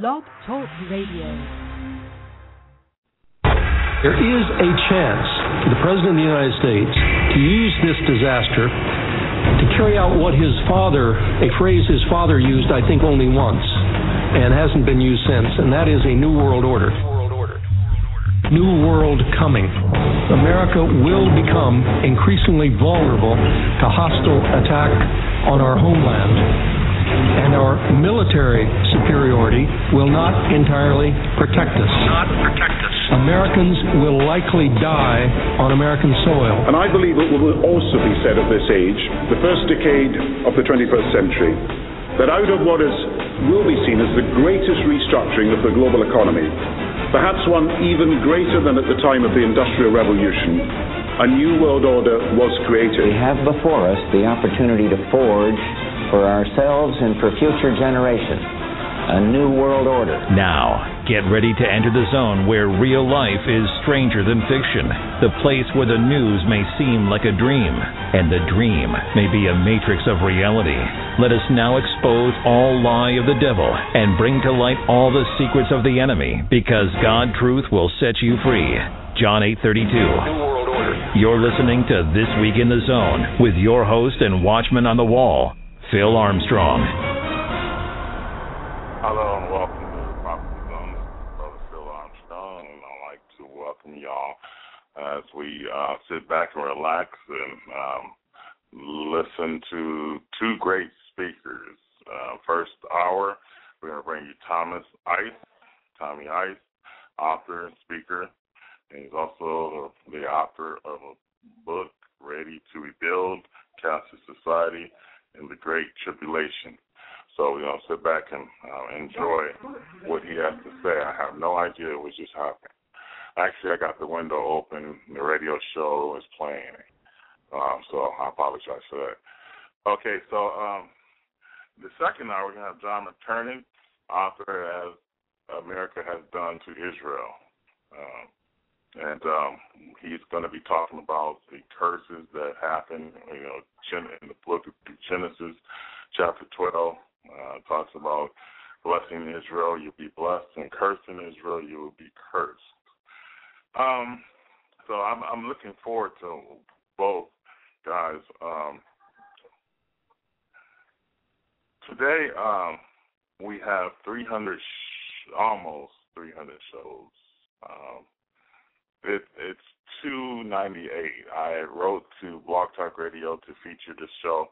Blog Talk Radio. There is a chance for the President of the United States to use this disaster to carry out what his father, a phrase his father used, I think, only once, and hasn't been used since, and that is a New World Order. New World coming. America will become increasingly vulnerable to hostile attack on our homeland and our military superiority will not entirely protect us. Not protect us. Americans will likely die on American soil. And I believe it will also be said of this age, the first decade of the 21st century, that out of what is will be seen as the greatest restructuring of the global economy, perhaps one even greater than at the time of the Industrial Revolution, a new world order was created. We have before us the opportunity to forge for ourselves and for future generations. A new world order. Now, get ready to enter the zone where real life is stranger than fiction. The place where the news may seem like a dream, and the dream may be a matrix of reality. Let us now expose all lie of the devil and bring to light all the secrets of the enemy, because God truth will set you free. John 8:32. You're listening to This Week in the Zone with your host and watchman on the wall, Phil Armstrong. Hello and welcome to the Prophecy Zone. Brother Phil Armstrong, and I'd like to welcome y'all as we uh, sit back and relax and um, listen to two great speakers. Uh, first hour, we're going to bring you Thomas Ice, Tommy Ice, author and speaker. And he's also the author of a book, Ready to Rebuild Catholic Society in the Great Tribulation. So we're going to sit back and uh, enjoy what he has to say. I have no idea what just happened. Actually, I got the window open. The radio show is playing. Um, so I apologize for that. Okay, so um, the second hour, we're going to have John McTernan, author as America Has Done to Israel. Um, and um, he's going to be talking about the curses that happen, you know, in the book of Genesis, chapter 12, uh, talks about blessing Israel, you'll be blessed, and cursing Israel, you will be cursed. Um, so I'm, I'm looking forward to both guys. Um, today um, we have 300, sh- almost 300 shows. Um, it, it's 298. I wrote to Blog Talk Radio to feature the show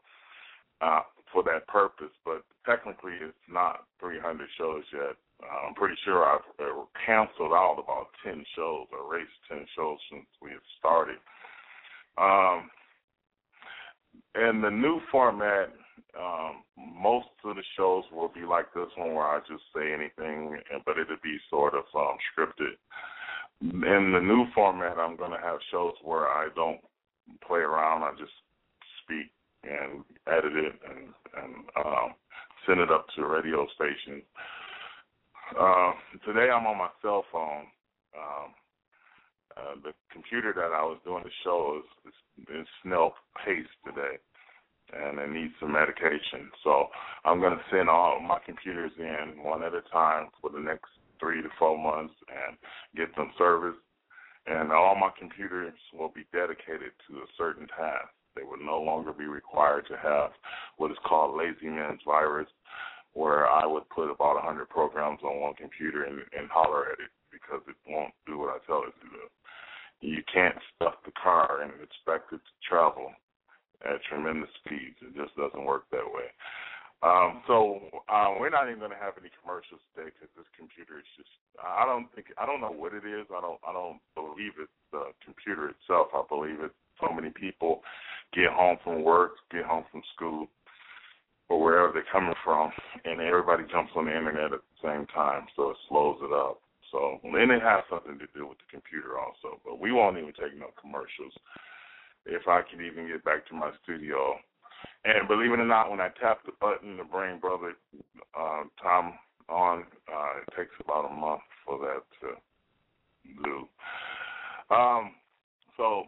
uh, for that purpose, but technically it's not 300 shows yet. Uh, I'm pretty sure I've uh, canceled out about 10 shows, or erased 10 shows since we have started. Um, and the new format, um, most of the shows will be like this one where I just say anything, but it'll be sort of um, scripted in the new format, I'm going to have shows where I don't play around. I just speak and edit it and, and um, send it up to radio stations. Uh, today I'm on my cell phone. Um, uh, the computer that I was doing the show is, is, is snail paste today, and it needs some medication. So I'm going to send all my computers in one at a time for the next three to four months and get them serviced. And all my computers will be dedicated to a certain task. They will no longer be required to have what is called lazy man's virus, where I would put about 100 programs on one computer and, and holler at it because it won't do what I tell it to do. You can't stuff the car and expect it to travel at tremendous speeds. It just doesn't work that way. Um, so uh, we're not even going to have any commercials today because this computer is just. I don't think I don't know what it is. I don't. I don't believe it's the computer itself. I believe it's so many people get home from work, get home from school, or wherever they're coming from, and everybody jumps on the internet at the same time, so it slows it up. So and it has something to do with the computer also. But we won't even take no commercials. If I can even get back to my studio and believe it or not, when I tap the button to bring Brother uh, Tom on, uh, it takes about a month for that to do. Um, so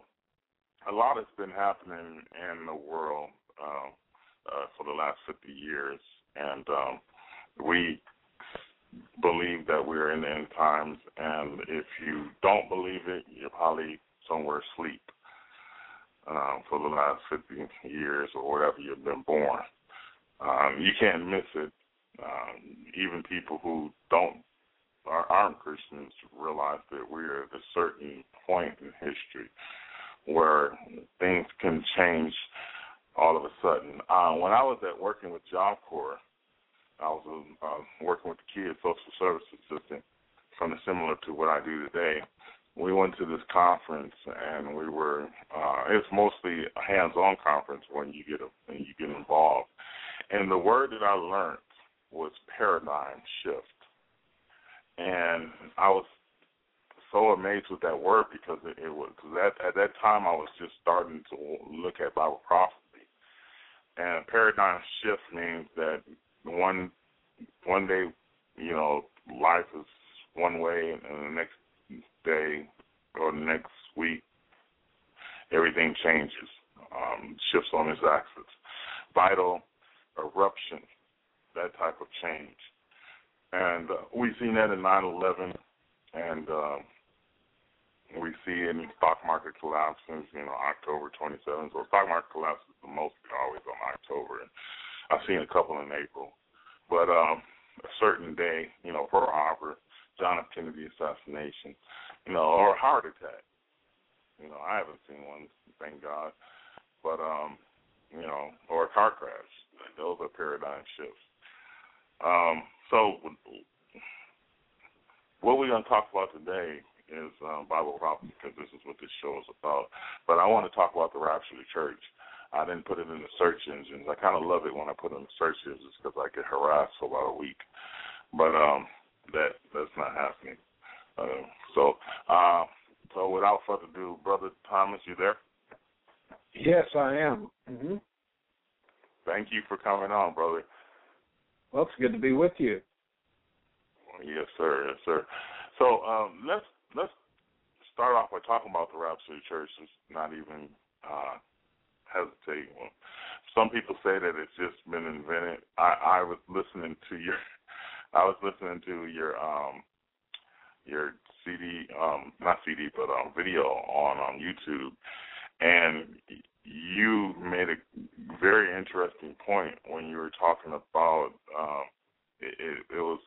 a lot has been happening in the world uh, uh, for the last 50 years, and um, we believe that we're in the end times, and if you don't believe it, you're probably somewhere asleep um, for the last 50 years or whatever you've been born. Um, you can't miss it. Um, even people who don't are, aren't Christians realize that we're at a certain point in history where things can change all of a sudden. Uh, when I was at working with Job Corps, I was uh, working with the kids, social service assistant, something similar to what I do today. We went to this conference and we were. Uh, it's mostly a hands-on conference when you get a, when you get involved. And the word that I learned was paradigm shift, and I was so amazed with that word because it, it was cause at, at that time I was just starting to look at Bible prophecy, and paradigm shift means that one one day, you know, life is one way, and the next day or next week, everything changes, um, shifts on its axis. Vital eruption, that type of change, and uh, we've seen that in 9/11, and uh, we see in stock market collapses, you know, October 27th. So stock market collapses the most always on October, and I've seen a couple in April. But um, a certain day, you know, Pearl Harbor, John F. Kennedy assassination, you know, or a heart attack. You know, I haven't seen one, thank God. But um, you know, or a car crash. Those are paradigm shifts. Um, so what we're to talk about today is um, Bible prophecy because this is what this show is about. But I want to talk about the rapture of the church. I didn't put it in the search engines. I kind of love it when I put it in the search engines because I get harassed for about a week. But um, that that's not happening. Uh, so uh, so without further ado, brother Thomas, you there? Yes, I am. Mm-hmm. Thank you for coming on, brother. Well, it's good to be with you. Yes, sir. Yes, sir. So um, let's let's start off by talking about the Rapture Church. It's not even uh, hesitate. Some people say that it's just been invented. I, I was listening to your, I was listening to your um, your CD, um, not CD, but um, video on on YouTube, and you made a very interesting point when you were talking about um, it, it, it was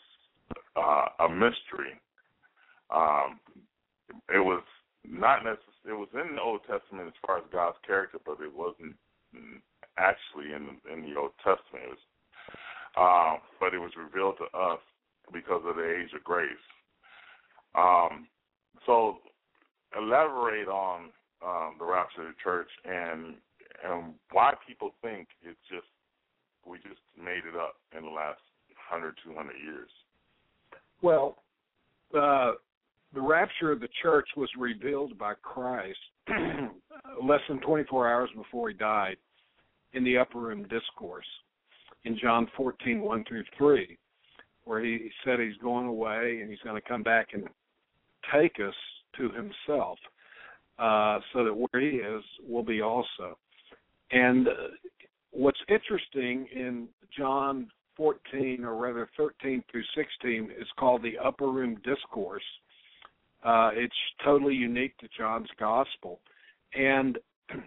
uh, a mystery. Um, it was not necessarily it was in the Old Testament as far as God's character, but it wasn't actually in in the Old Testament. It was, uh, but it was revealed to us because of the age of grace. Um, so elaborate on um, the rapture of the church and and why people think it's just we just made it up in the last 100, 200 years. Well, uh, the rapture of the church was revealed by Christ less than 24 hours before he died in the upper room discourse in John 14, 1 through 3, where he said he's going away and he's going to come back and take us to himself uh, so that where he is, we'll be also. And uh, what's interesting in John 14, or rather 13 through 16, is called the upper room discourse uh, it's totally unique to John's gospel. And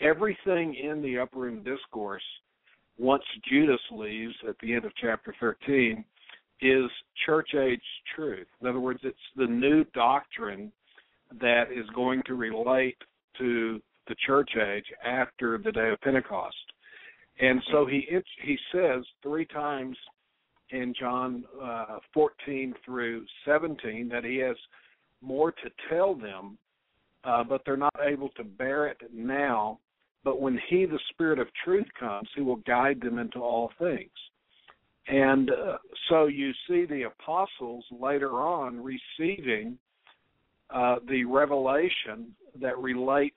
everything in the upper room discourse, once Judas leaves at the end of chapter 13, is church age truth. In other words, it's the new doctrine that is going to relate to the church age after the day of Pentecost. And so he he says three times in John uh, 14 through 17 that he has more to tell them, uh, but they're not able to bear it now. But when He, the Spirit of truth, comes, He will guide them into all things. And uh, so you see the apostles later on receiving uh, the revelation that relates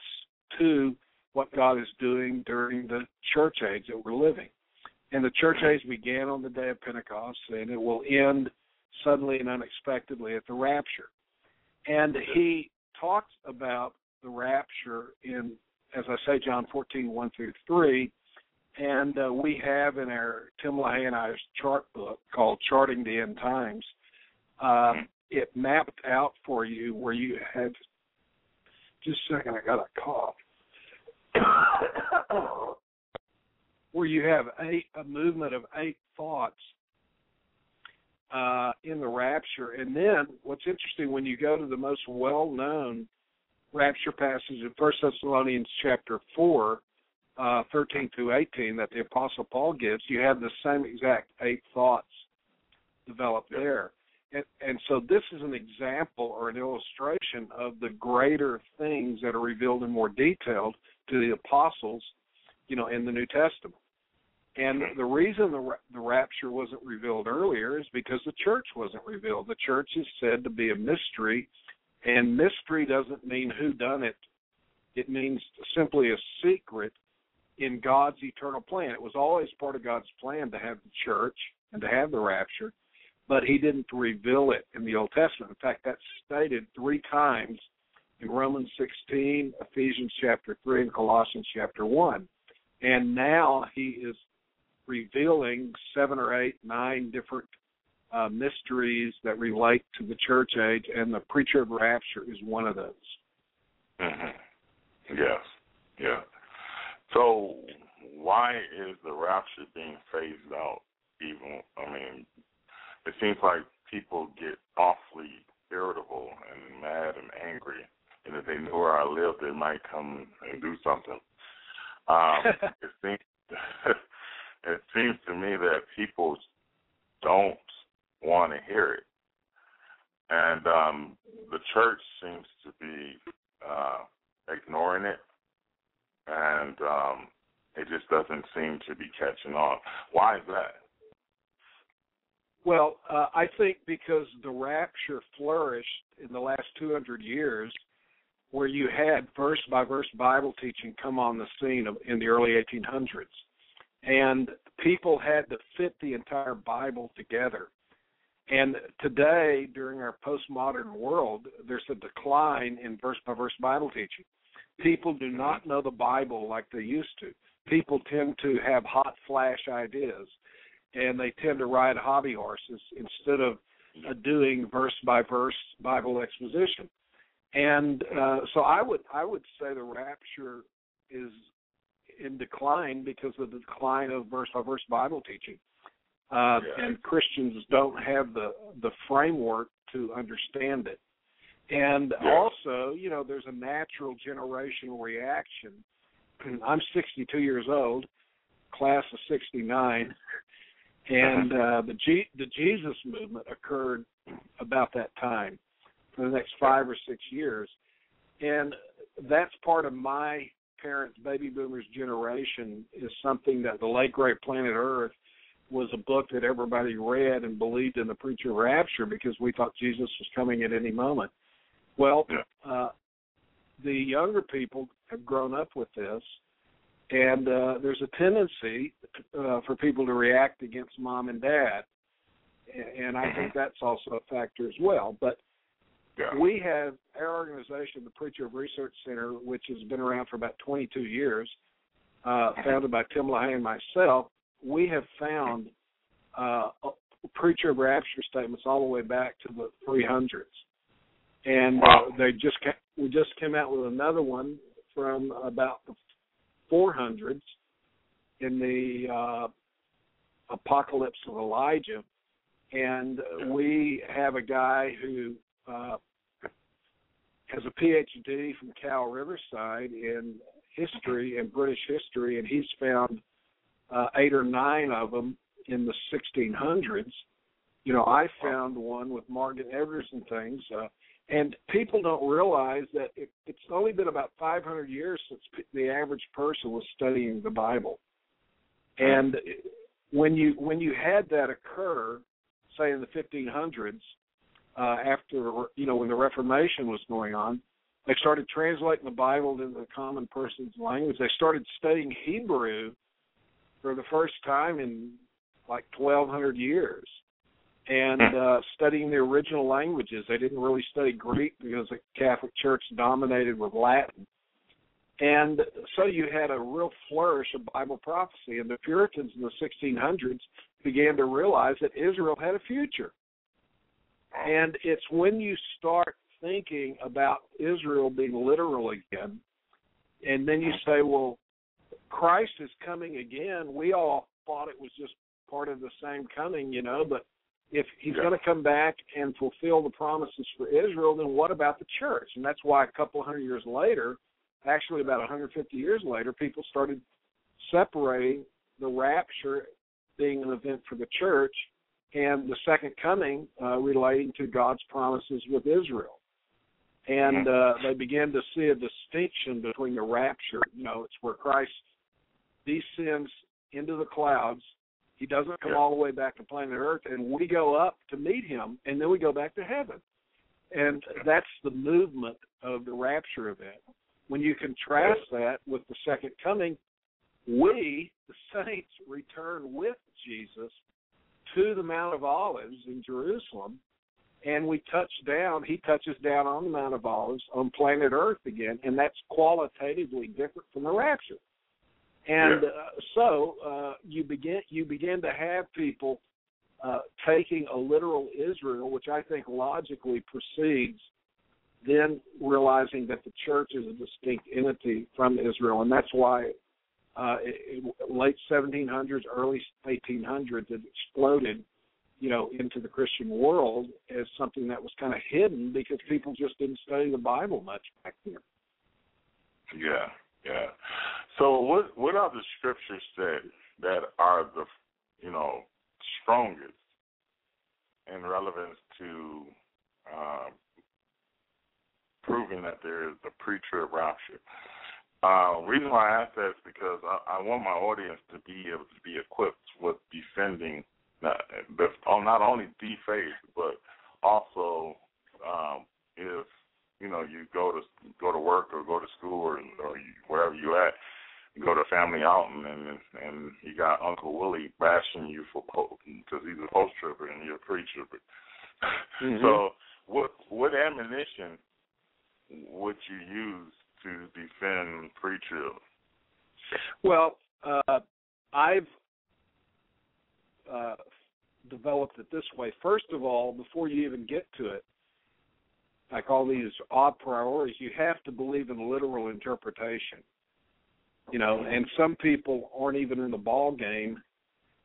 to what God is doing during the church age that we're living. And the church age began on the day of Pentecost, and it will end suddenly and unexpectedly at the rapture. And he talks about the rapture in, as I say, John 14, 1 through 3. And uh, we have in our Tim LaHaye and I's chart book called Charting the End Times, uh, it mapped out for you where you had. Just a second, I got a cough. where you have eight a movement of eight thoughts uh, in the rapture, and then what's interesting when you go to the most well-known rapture passage in First Thessalonians chapter four, uh, 13 through 18 that the Apostle Paul gives, you have the same exact eight thoughts developed there. And, and so this is an example or an illustration of the greater things that are revealed in more detail to the apostles, you know, in the New Testament. And the reason the the rapture wasn't revealed earlier is because the church wasn't revealed. The church is said to be a mystery, and mystery doesn't mean who done it. It means simply a secret in God's eternal plan. It was always part of God's plan to have the church and to have the rapture, but he didn't reveal it in the Old Testament. In fact, that's stated three times in Romans 16, Ephesians chapter 3, and Colossians chapter 1. And now he is revealing seven or eight, nine different uh, mysteries that relate to the church age, and the pre-trib rapture is one of those. Mm-hmm. Yes, yeah. So, why is the rapture being phased out? Even, I mean, it seems like people get awfully irritable and mad and angry, and if they knew where I live, they might come and do something. Um, it seems it seems to me that people don't want to hear it, and um, the church seems to be uh, ignoring it, and um, it just doesn't seem to be catching on. Why is that? Well, uh, I think because the rapture flourished in the last 200 years, where you had verse by verse Bible teaching come on the scene in the early 1800s and people had to fit the entire Bible together. And today, during our postmodern world, there's a decline in verse by verse Bible teaching. People do not know the Bible like they used to. People tend to have hot flash ideas, and they tend to ride hobby horses instead of uh, doing verse by verse Bible exposition. And uh, so I would I would say the rapture is in decline because of the decline of verse by verse Bible teaching. Uh, yeah. And Christians don't have the the framework to understand it. And also, you know, there's a natural generational reaction. I'm 62 years old, class of '69, and uh, the G- the Jesus movement occurred about that time for the next five or six years, and that's part of my parents, baby boomers generation is something that the late great planet Earth was a book that everybody read and believed in the pre-trib rapture because we thought Jesus was coming at any moment. Well, uh, the younger people have grown up with this, and uh, there's a tendency uh, for people to react against mom and dad, and I think that's also a factor as well. But yeah. We have our organization, the Pre-Trib Research Center, which has been around for about 22 years, uh, founded by Tim LaHaye and myself. We have found uh, Pre-Trib Rapture statements all the way back to the 300s, and wow. uh, they just ca- we just came out with another one from about the 400s in the uh, Apocalypse of Elijah, and we have a guy who uh, has a PhD from Cal Riverside in history and British history, and he's found uh, eight or nine of them in the 1600s. You know, I found one with Morgan Edwards and things, uh, and people don't realize that it, it's only been about 500 years since the average person was studying the Bible, and when you when you had that occur, say in the 1500s, uh, after you know when the Reformation was going on. They started translating the Bible into the common person's language. They started studying Hebrew for the first time in like 1,200 years, and hmm. uh, studying the original languages. They didn't really study Greek because the Catholic Church dominated with Latin. And so you had a real flourish of Bible prophecy, and the Puritans in the 1600s began to realize that Israel had a future And it's when you start thinking about Israel being literal again, and then you say, well, Christ is coming again. We all thought it was just part of the same coming, you know, but if he's Yeah. going to come back and fulfill the promises for Israel, then what about the church? And that's why a couple hundred years later, actually about 150 years later, people started separating the rapture being an event for the church and the second coming uh, relating to God's promises with Israel. And uh, they began to see a distinction between the rapture. You know, it's where Christ descends into the clouds. He doesn't come all the way back to planet Earth, and we go up to meet him, and then we go back to heaven. And that's the movement of the rapture event. When you contrast that with the second coming, we, the saints, return with Jesus to the Mount of Olives in Jerusalem, and we touch down. He touches down on the Mount of Olives on planet Earth again, and that's qualitatively different from the rapture. And Yeah. uh, so uh, you begin you begin to have people uh, taking a literal Israel, which I think logically precedes then realizing that the church is a distinct entity from Israel, and that's why uh, it, it, late 1700s, early 1800s, it exploded, you know, into the Christian world as something that was kind of hidden because people just didn't study the Bible much back then. Yeah, yeah. So what what are the scriptures that that are the you know strongest in relevance to uh, proving that there is the pre-trib rapture? Uh, reason why I ask that is because I, I want my audience to be able to be equipped with defending not, not only the faith but also um, if you know you go to go to work or go to school or, or you, wherever you at, you go to family outing and and you got Uncle Willie bashing you for because he's a post tripper and you're a pre tripper. Mhm. So what what ammunition would you use to defend pre? Well, uh, I've uh, developed it this way. First of all, before you even get to it, like all these odd priorities, you have to believe in literal interpretation. You know, and some people aren't even in the ball game,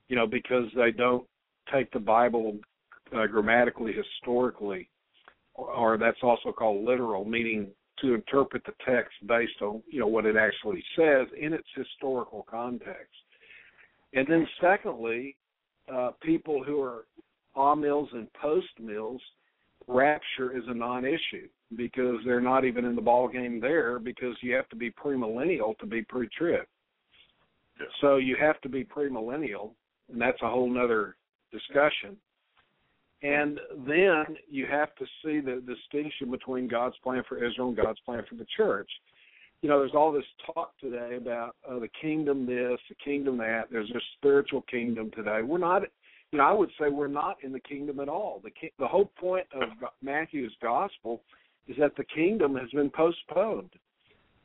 you know, because they don't take the Bible uh, grammatically, historically, or, or that's also called literal, meaning to interpret the text based on you know what it actually says in its historical context. And then secondly, uh, people who are amills and post mills, rapture is a non-issue because they're not even in the ball game there because you have to be premillennial to be pre-trib. Yes. So you have to be premillennial, and that's a whole other discussion. And then you have to see the distinction between God's plan for Israel and God's plan for the church. You know, there's all this talk today about uh, the kingdom this, the kingdom that. There's a spiritual kingdom today. We're not, you know, I would say we're not in the kingdom at all. The ki- the whole point of Matthew's gospel is that the kingdom has been postponed.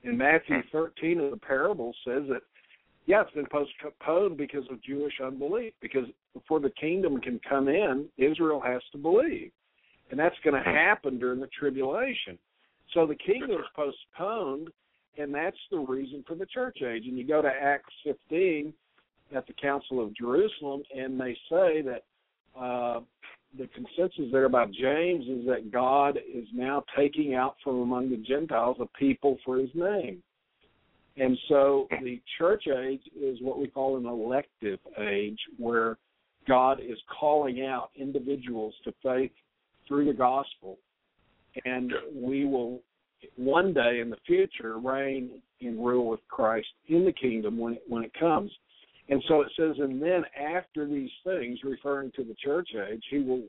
In Matthew 13 of the parable says that yeah, it's been postponed because of Jewish unbelief. Because before the kingdom can come in, Israel has to believe, and that's going to hmm. happen during the tribulation. So the kingdom is postponed, and that's the reason for the church age. And you go to Acts 15 at the Council of Jerusalem, and they say that uh, the consensus there about James is that God is now taking out from among the Gentiles a people for His name. And so the church age is what we call an elective age, where God is calling out individuals to faith through the gospel. And we will one day in the future reign and rule with Christ in the kingdom when it, when it comes. And so it says, and then after these things, referring to the church age, he will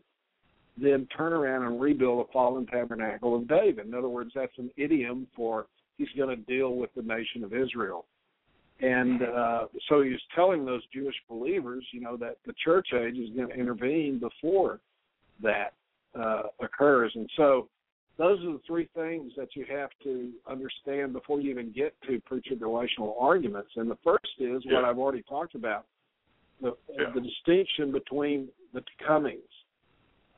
then turn around and rebuild a fallen tabernacle of David. In other words, that's an idiom for he's going to deal with the nation of Israel. And uh, so he's telling those Jewish believers, you know, that the church age is going to intervene before that uh, occurs. And so those are the three things that you have to understand before you even get to pre-tribulational arguments. And the first is Yeah. what I've already talked about: the, Yeah. the distinction between the comings.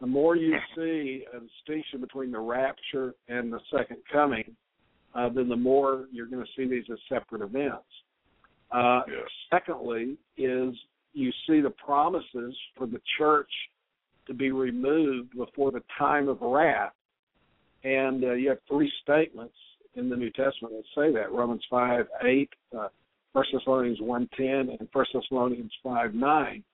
the more you see a distinction between the rapture and the second coming, uh, then the more you're going to see these as separate events. Uh, Yes. Secondly, is you see the promises for the church to be removed before the time of wrath, and uh, you have three statements in the New Testament that say that: Romans five eight, uh, 1 Thessalonians one ten, and 1 Thessalonians five nine.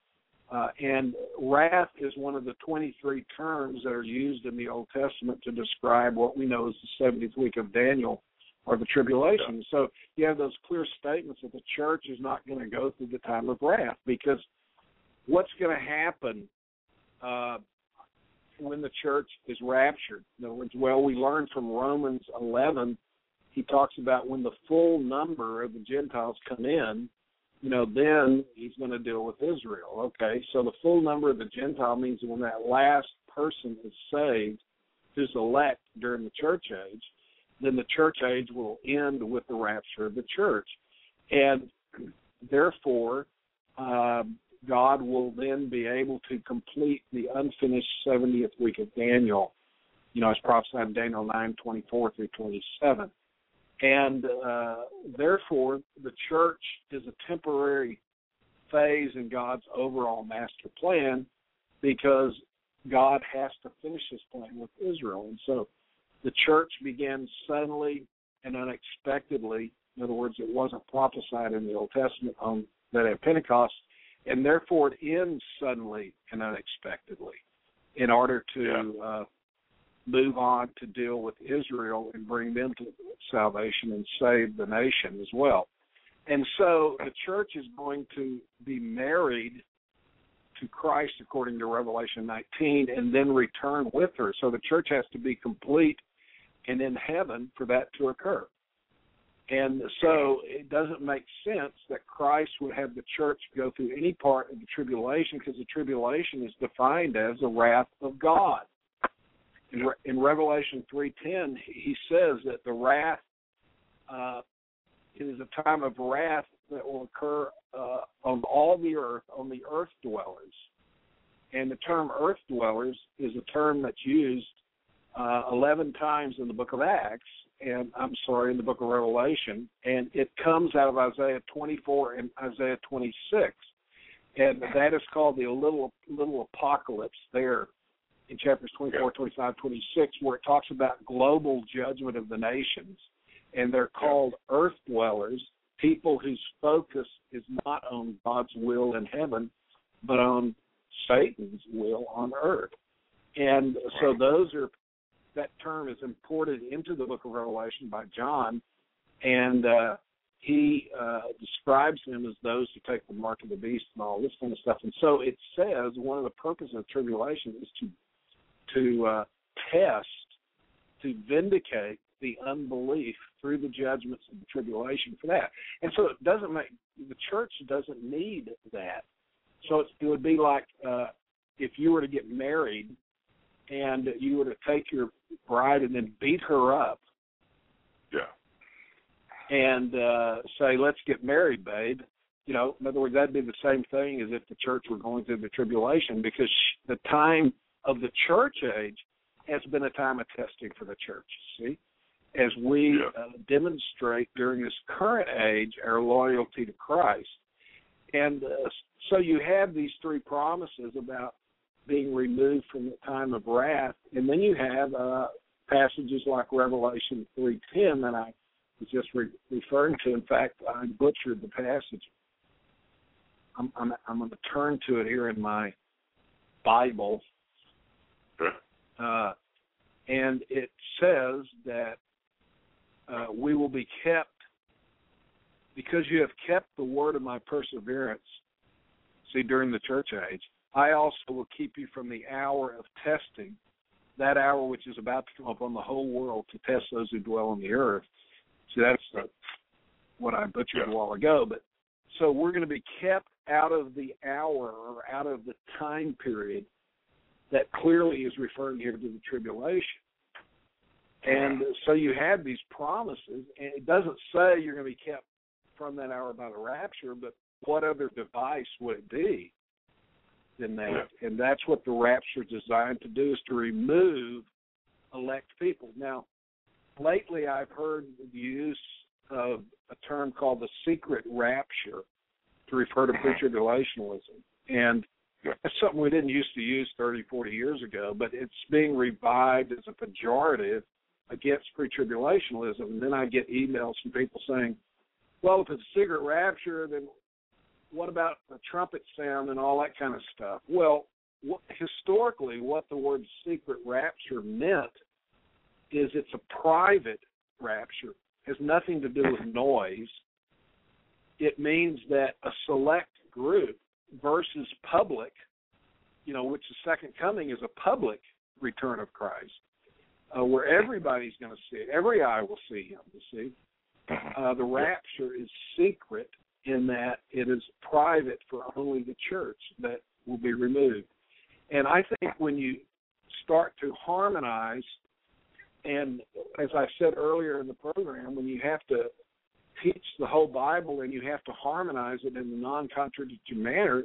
Uh, and wrath is one of the 23 terms that are used in the Old Testament to describe what we know as the 70th week of Daniel or the tribulation. So you have those clear statements that the church is not going to go through the time of wrath because what's going to happen uh, when the church is raptured? In other words, well, we learn from Romans 11, he talks about when the full number of the Gentiles come in, you know, then he's going to deal with Israel. Okay, so the full number of the Gentile means when that last person is saved, who's elect during the church age, then the church age will end with the rapture of the church. And therefore, uh, God will then be able to complete the unfinished 70th week of Daniel, you know, as prophesied in Daniel 9 24 through 27. And uh, therefore, the church is a temporary phase in God's overall master plan because God has to finish his plan with Israel. And so the church began suddenly and unexpectedly. In other words, it wasn't prophesied in the Old Testament on that at Pentecost, and therefore it ends suddenly and unexpectedly in order to Yeah. uh, move on to deal with Israel and bring them to salvation and save the nation as well. And so the church is going to be married to Christ according to Revelation 19 and then return with her. So the church has to be complete and in heaven for that to occur. And so it doesn't make sense that Christ would have the church go through any part of the tribulation because the tribulation is defined as the wrath of God. In, Re- in Revelation 3:10, he says that the wrath uh, is a time of wrath that will occur uh, on all the earth, on the earth dwellers. And the term earth dwellers is a term that's used uh, 11 times in the book of Acts, and I'm sorry, in the book of Revelation, and it comes out of Isaiah 24 and Isaiah 26. And that is called the little little apocalypse there in chapters 24, 25, 26, where it talks about global judgment of the nations. And they're called earth dwellers, people whose focus is not on God's will in heaven, but on Satan's will on earth. And so those are that term is imported into the book of Revelation by John, and uh, he uh, describes them as those who take the mark of the beast and all this kind of stuff. And so it says one of the purposes of tribulation is to to uh, test, to vindicate the unbelief through the judgments of the tribulation for that. And so it doesn't make the church doesn't need that. So it would be like uh, if you were to get married and you were to take your bride and then beat her up Yeah. and uh say, "Let's get married, babe." You know, in other words, that'd be the same thing as if the church were going through the tribulation, because the time of the church age has been a time of testing for the church. See, as we Yeah. uh, demonstrate during this current age our loyalty to Christ, and uh, so you have these three promises about being removed from the time of wrath, and then you have uh, passages like Revelation three ten that I was just re- referring to. In fact, I butchered the passage. I'm I'm, I'm going to turn to it here in my Bible, Okay. uh, and it says that uh, we will be kept because you have kept the word of my perseverance. See, during the church age, I also will keep you from the hour of testing, that hour which is about to come upon the whole world to test those who dwell on the earth. See, that's uh, what I butchered Yeah. a while ago. But so we're going to be kept out of the hour or out of the time period that clearly is referring here to the tribulation. And so you have these promises, and it doesn't say you're going to be kept from that hour by the rapture, but what other device would it be than that, and that's what the rapture is designed to do: is to remove elect people. Now, lately I've heard the use of a term called the secret rapture to refer to pre-tribulationalism, and that's something we didn't used to use 30, 40 years ago, but it's being revived as a pejorative against pre-tribulationalism. And then I get emails from people saying, "Well, if it's a secret rapture, then what about the trumpet sound and all that kind of stuff?" Well, what, historically, what the word secret rapture meant is it's a private rapture. It has nothing to do with noise. It means that a select group versus public, you know, which the second coming is a public return of Christ, uh, where everybody's going to see it. Every eye will see him, you see. Uh, the rapture is secret in that it is private for only the church that will be removed. And I think when you start to harmonize, and as I said earlier in the program, when you have to teach the whole Bible and you have to harmonize it in a non contradictory manner,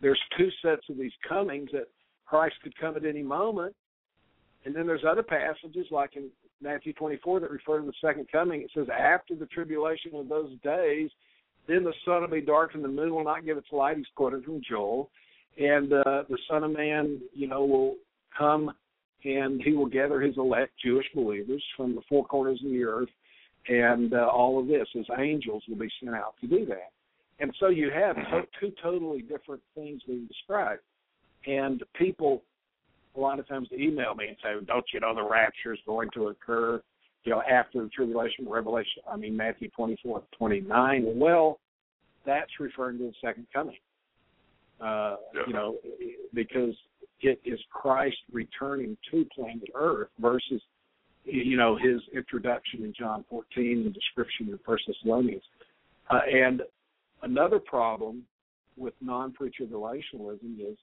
there's two sets of these comings that Christ could come at any moment. And then there's other passages like in Matthew 24 that refer to the second coming. It says, After the tribulation of those days, then the sun will be dark and the moon will not give its light. He's quoted from Joel. And uh, the Son of Man, you know, will come and he will gather his elect Jewish believers from the four corners of the earth and uh, all of this. His angels will be sent out to do that. And so you have two totally different things being described. And people, a lot of times, they email me and say, "Don't you know the rapture is going to occur?" You know, after the tribulation, Revelation. I mean, Matthew twenty-four, twenty-nine. Well, that's referring to the second coming. Uh, Yeah. You know, because it is Christ returning to planet Earth versus you know his introduction in John 14, the description in First Thessalonians, uh, and another problem with non-pre-tribulationalism is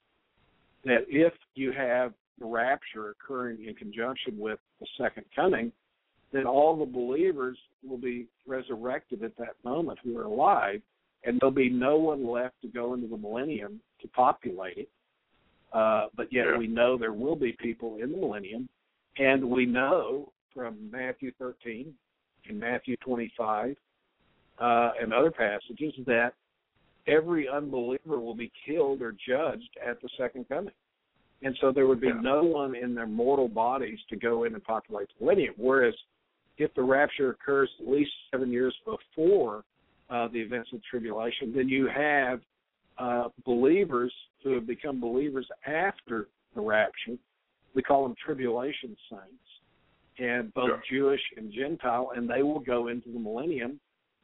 that if you have the rapture occurring in conjunction with the second coming, then all the believers will be resurrected at that moment who are alive, and there'll be no one left to go into the millennium to populate it. Uh, but yet Yeah. we know there will be people in the millennium, and we know from Matthew 13 and Matthew 25 uh, and other passages that every unbeliever will be killed or judged at the second coming. And so there would be Yeah. no one in their mortal bodies to go in and populate the millennium. Whereas if the rapture occurs at least seven years before uh, the events of the tribulation, then you have uh, believers who have become believers after the rapture. We call them tribulation saints, and both Yeah. Jewish and Gentile, and they will go into the millennium.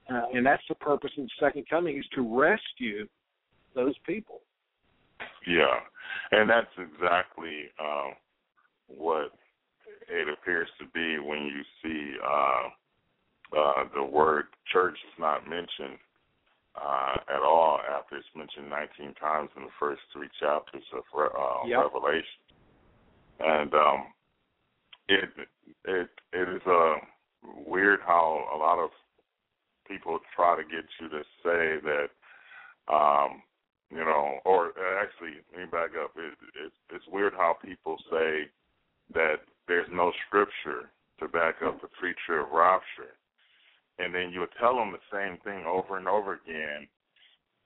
Uh, and that's the purpose of the second coming is to rescue those people. Yeah, and that's exactly um, what it appears to be when you see uh, uh, the word church is not mentioned uh, at all after it's mentioned 19 times in the first three chapters of uh, Yep. Revelation, and um, it it it is uh, weird how a lot of people try to get you to say that um, you know, or uh, actually, let me back up. It, it, it's weird how people say that there's no scripture to back up the pre-trib rapture, and then you tell them the same thing over and over again,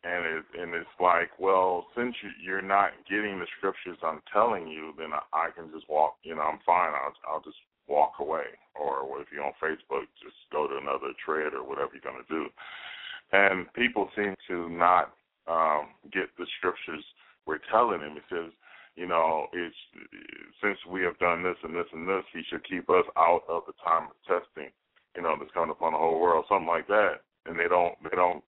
and it, and it's like, well, since you, you're not getting the scriptures I'm telling you, then I, I can just walk. You know, I'm fine. I'll I'll just walk away, or if you're on Facebook, just go to another thread or whatever you're gonna do. And people seem to not um, get the scriptures we're telling them. It says, you know, it's since we have done this and this and this, he should keep us out of the time of testing, you know, that's coming upon the whole world, something like that. And they don't, they don't,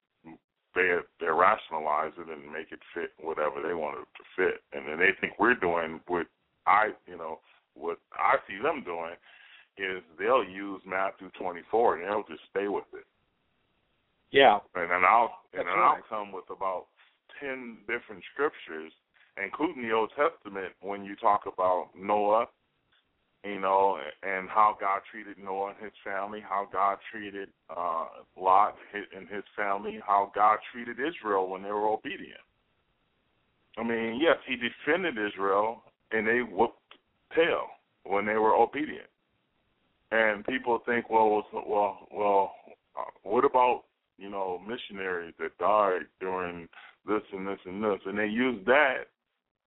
they they rationalize it and make it fit whatever they want it to fit. And then they think we're doing what I, you know, what I see them doing is they'll use Matthew 24 and they'll just stay with it Yeah. and then I'll and That's then right. I'll come with about ten different scriptures, including the Old Testament, when you talk about Noah, you know, and how God treated Noah and his family, how God treated uh, Lot and his family, how God treated Israel when they were obedient. I mean, yes, he defended Israel, and they whooped tail when they were obedient. And people think, well, well, well, uh, what about you know missionaries that died during this and this and this, and they use that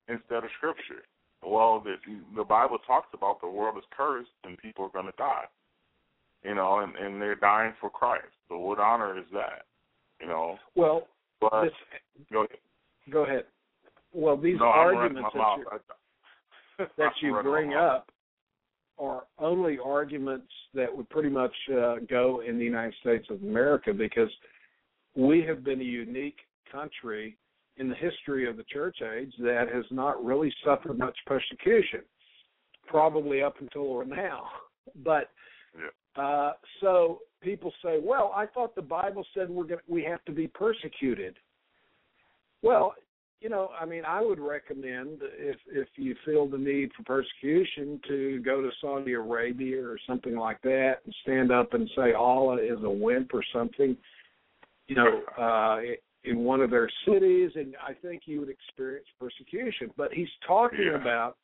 instead of scripture. Well, the the Bible talks about the world is cursed and people are going to die, you know, and and they're dying for Christ. So what honor is that, you know? Well, but this, go ahead. Go ahead. Well, these no, arguments that, you, that you bring up are only arguments that would pretty much uh, go in the United States of America because we have been a unique country in the history of the church age that has not really suffered much persecution, probably up until now. But yeah. uh, so people say, "Well, I thought the Bible said we're gonna we have to be persecuted." Well, you know, I mean, I would recommend if if you feel the need for persecution to go to Saudi Arabia or something like that and stand up and say Allah is a wimp or something. You know, uh, in one of their cities, and I think you would experience persecution. But he's talking yeah. about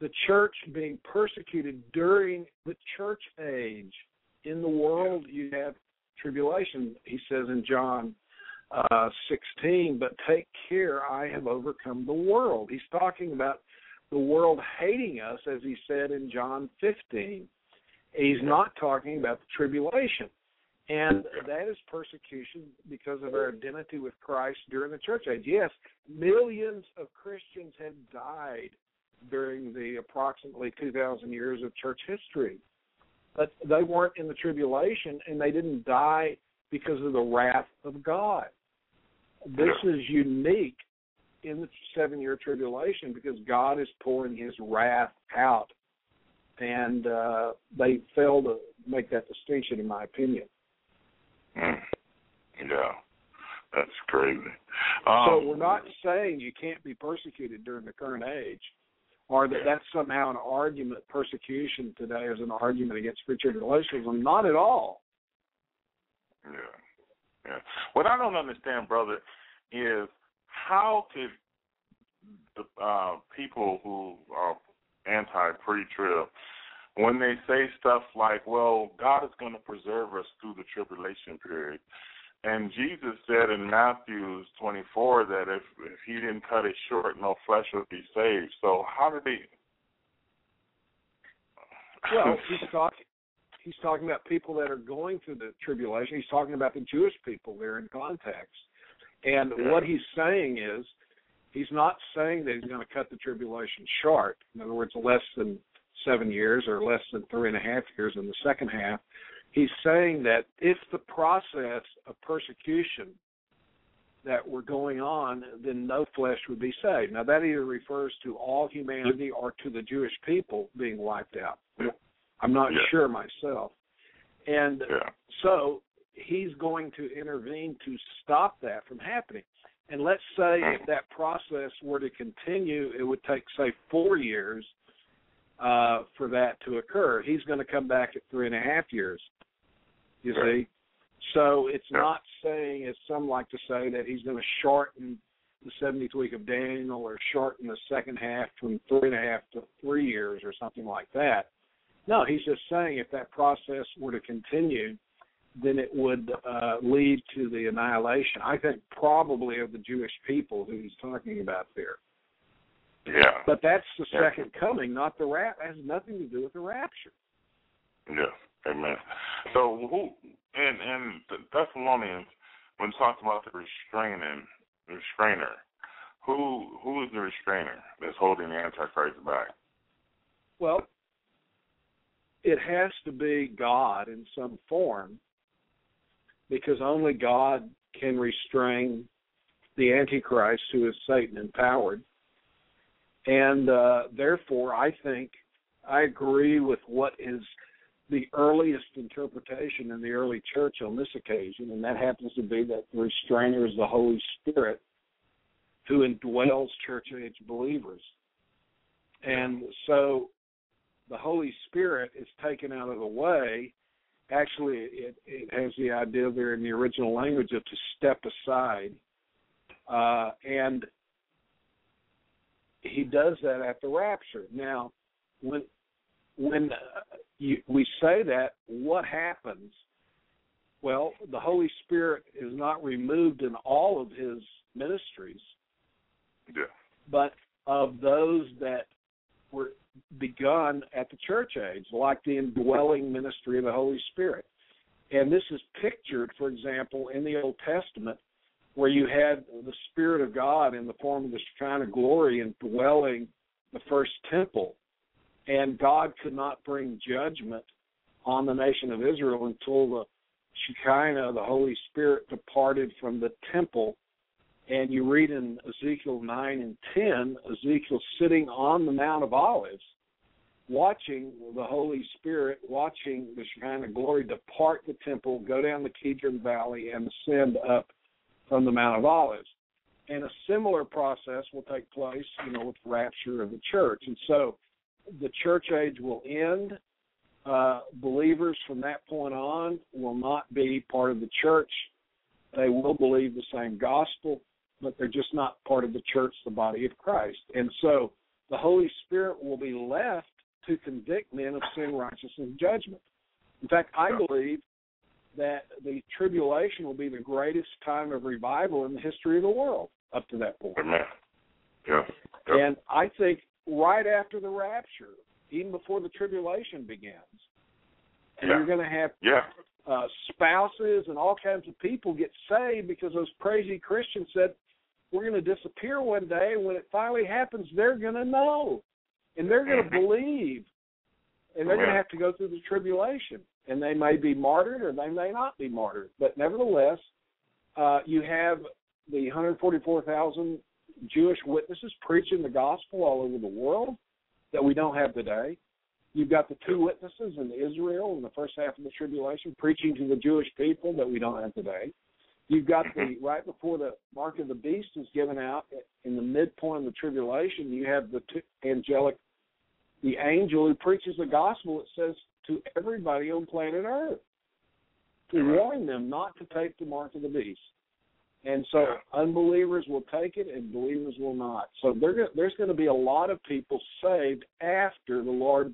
the church being persecuted during the church age. In the world, you have tribulation. He says in John uh, 16, but take care, I have overcome the world. He's talking about the world hating us, as he said in John 15. He's not talking about the tribulation. And that is persecution because of our identity with Christ during the church age. Yes, millions of Christians have died during the approximately 2,000 years of church history. But they weren't in the tribulation and they didn't die because of the wrath of God. This is unique in the seven year tribulation because God is pouring his wrath out. And uh, they fail to make that distinction, in my opinion. Mm. Yeah, that's crazy. Um, so we're not saying you can't be persecuted during the current age, or that yeah. that's somehow an argument. Persecution today is an argument against pretribulationism. Not at all. Yeah, yeah. What I don't understand, brother, is how could the uh, people who are anti pre-trib when they say stuff like, well, God is going to preserve us through the tribulation period. And Jesus said in Matthew 24 that if, if he didn't cut it short, no flesh would be saved. So how did he? Well, he's talking. He's talking about people that are going through the tribulation. He's talking about the Jewish people there in context. And yeah. what he's saying is, he's not saying that he's going to cut the tribulation short. In other words, less than seven years or less than three and a half years in the second half. He's saying that if the process of persecution that were going on, then no flesh would be saved. Now, that either refers to all humanity or to the Jewish people being wiped out. I'm not yeah. sure myself. And yeah. so he's going to intervene to stop that from happening. And let's say if hmm. that process were to continue, it would take, say, four years uh, for that to occur. He's going to come back at three and a half years. You see, so it's yeah. not saying, as some like to say, that he's going to shorten the 70th week of Daniel or shorten the second half from three and a half to three years or something like that. No, he's just saying if that process were to continue, then it would uh, lead to the annihilation. I think probably of the Jewish people who he's talking about there. Yeah. But that's the yeah. second coming, not the rap. Has nothing to do with the rapture. Yeah. Amen. So who and and the Thessalonians when talking about the restraining restrainer, who who is the restrainer that's holding the Antichrist back? Well, it has to be God in some form, because only God can restrain the Antichrist, who is Satan empowered. And uh, therefore, I think I agree with what is the earliest interpretation in the early church on this occasion, and that happens to be that the restrainer is the Holy Spirit who indwells church age believers. And so the Holy Spirit is taken out of the way. Actually, it, it has the idea there in the original language of to step aside. Uh, and he does that at the rapture. Now, when when uh, you, we say that, what happens? Well, the Holy Spirit is not removed in all of his ministries. Yeah. But of those that were begun at the church age, like the indwelling ministry of the Holy Spirit. And this is pictured, for example, in the Old Testament, where you had the Spirit of God in the form of the Shekinah glory and dwelling the first temple. And God could not bring judgment on the nation of Israel until the Shekinah, the Holy Spirit, departed from the temple. And you read in Ezekiel 9 and 10, Ezekiel sitting on the Mount of Olives watching the Holy Spirit, watching the Shekinah glory depart the temple, go down the Kidron Valley, and ascend up from the Mount of Olives. And a similar process will take place, you know, with the rapture of the church. And so the church age will end. Uh, believers from that point on will not be part of the church. They will believe the same gospel, but they're just not part of the church, the body of Christ. And so the Holy Spirit will be left to convict men of sin, righteousness, and judgment. In fact, I believe that the tribulation will be the greatest time of revival in the history of the world up to that point. Amen. Yeah. yeah. And I think right after the rapture, even before the tribulation begins, yeah. you're going to have yeah. uh, spouses and all kinds of people get saved because those crazy Christians said, we're going to disappear one day. And when it finally happens, they're going to know and they're going to Mm-hmm. believe, and they're going to have to go through the tribulation, and they may be martyred or they may not be martyred. But nevertheless, uh, you have the 144,000 Jewish witnesses preaching the gospel all over the world that we don't have today. You've got the two witnesses in Israel in the first half of the tribulation preaching to the Jewish people that we don't have today. You've got the right before the mark of the beast is given out in the midpoint of the tribulation. You have the two angelic, the angel who preaches the gospel. It says to everybody on planet Earth to warn them not to take the mark of the beast. And so unbelievers will take it and believers will not. So there's going to be a lot of people saved after the Lord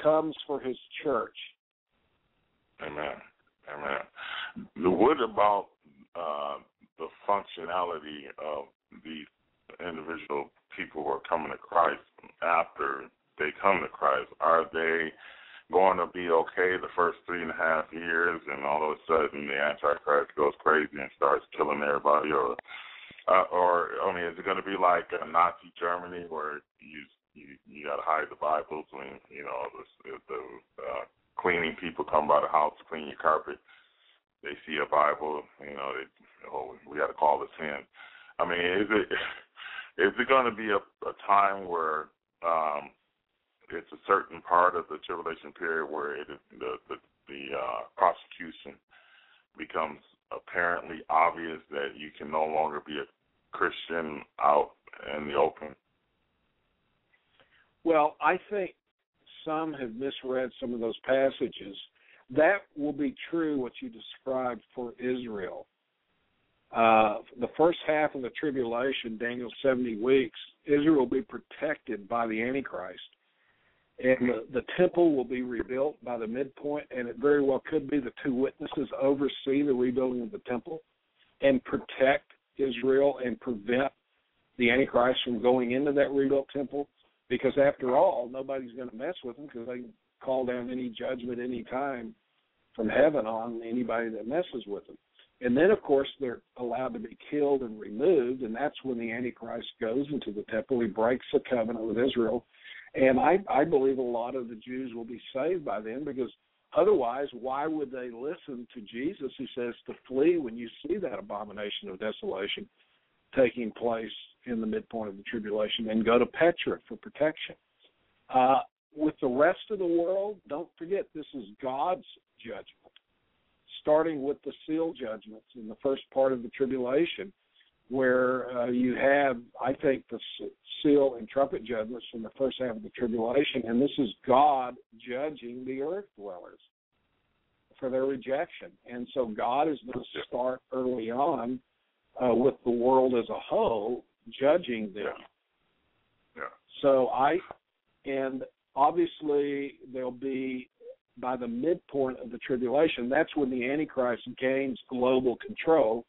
comes for his church. Amen. Amen. What about uh, the functionality of the individual people who are coming to Christ after they come to Christ? Are they going to be okay the first three and a half years, and all of a sudden the Antichrist goes crazy and starts killing everybody, or uh, or I mean, is it going to be like a Nazi Germany where you you you got to hide the Bibles when you know the the uh, cleaning people come by the house to clean your carpet? They see a Bible, you know, they oh we got to call this in. I mean, is it is it going to be a, a time where um, it's a certain part of the tribulation period where it the the, the uh, prosecution becomes apparently obvious that you can no longer be a Christian out in the open? Well, I think some have misread some of those passages. That will be true what you described for Israel. Uh, the first half of the tribulation, Daniel's 70 weeks, Israel will be protected by the Antichrist. And the, the temple will be rebuilt by the midpoint, and it very well could be the two witnesses oversee the rebuilding of the temple and protect Israel and prevent the Antichrist from going into that rebuilt temple. Because after all, nobody's going to mess with them because they can call down any judgment any time from heaven on anybody that messes with them. And then, of course, they're allowed to be killed and removed, and that's when the Antichrist goes into the temple. He breaks the covenant with Israel, and I, I believe a lot of the Jews will be saved by then because otherwise, why would they listen to Jesus who says to flee when you see that abomination of desolation taking place in the midpoint of the tribulation and go to Petra for protection? Uh, with the rest of the world, don't forget this is God's judgment starting with the seal judgments in the first part of the tribulation, where uh, you have, I think, the seal and trumpet judgments from the first half of the tribulation, and this is God judging the earth dwellers for their rejection. And so God is going to start early on uh, with the world as a whole, judging them. Yeah. So I, and obviously there'll be by the midpoint of the tribulation. That's when the Antichrist gains global control.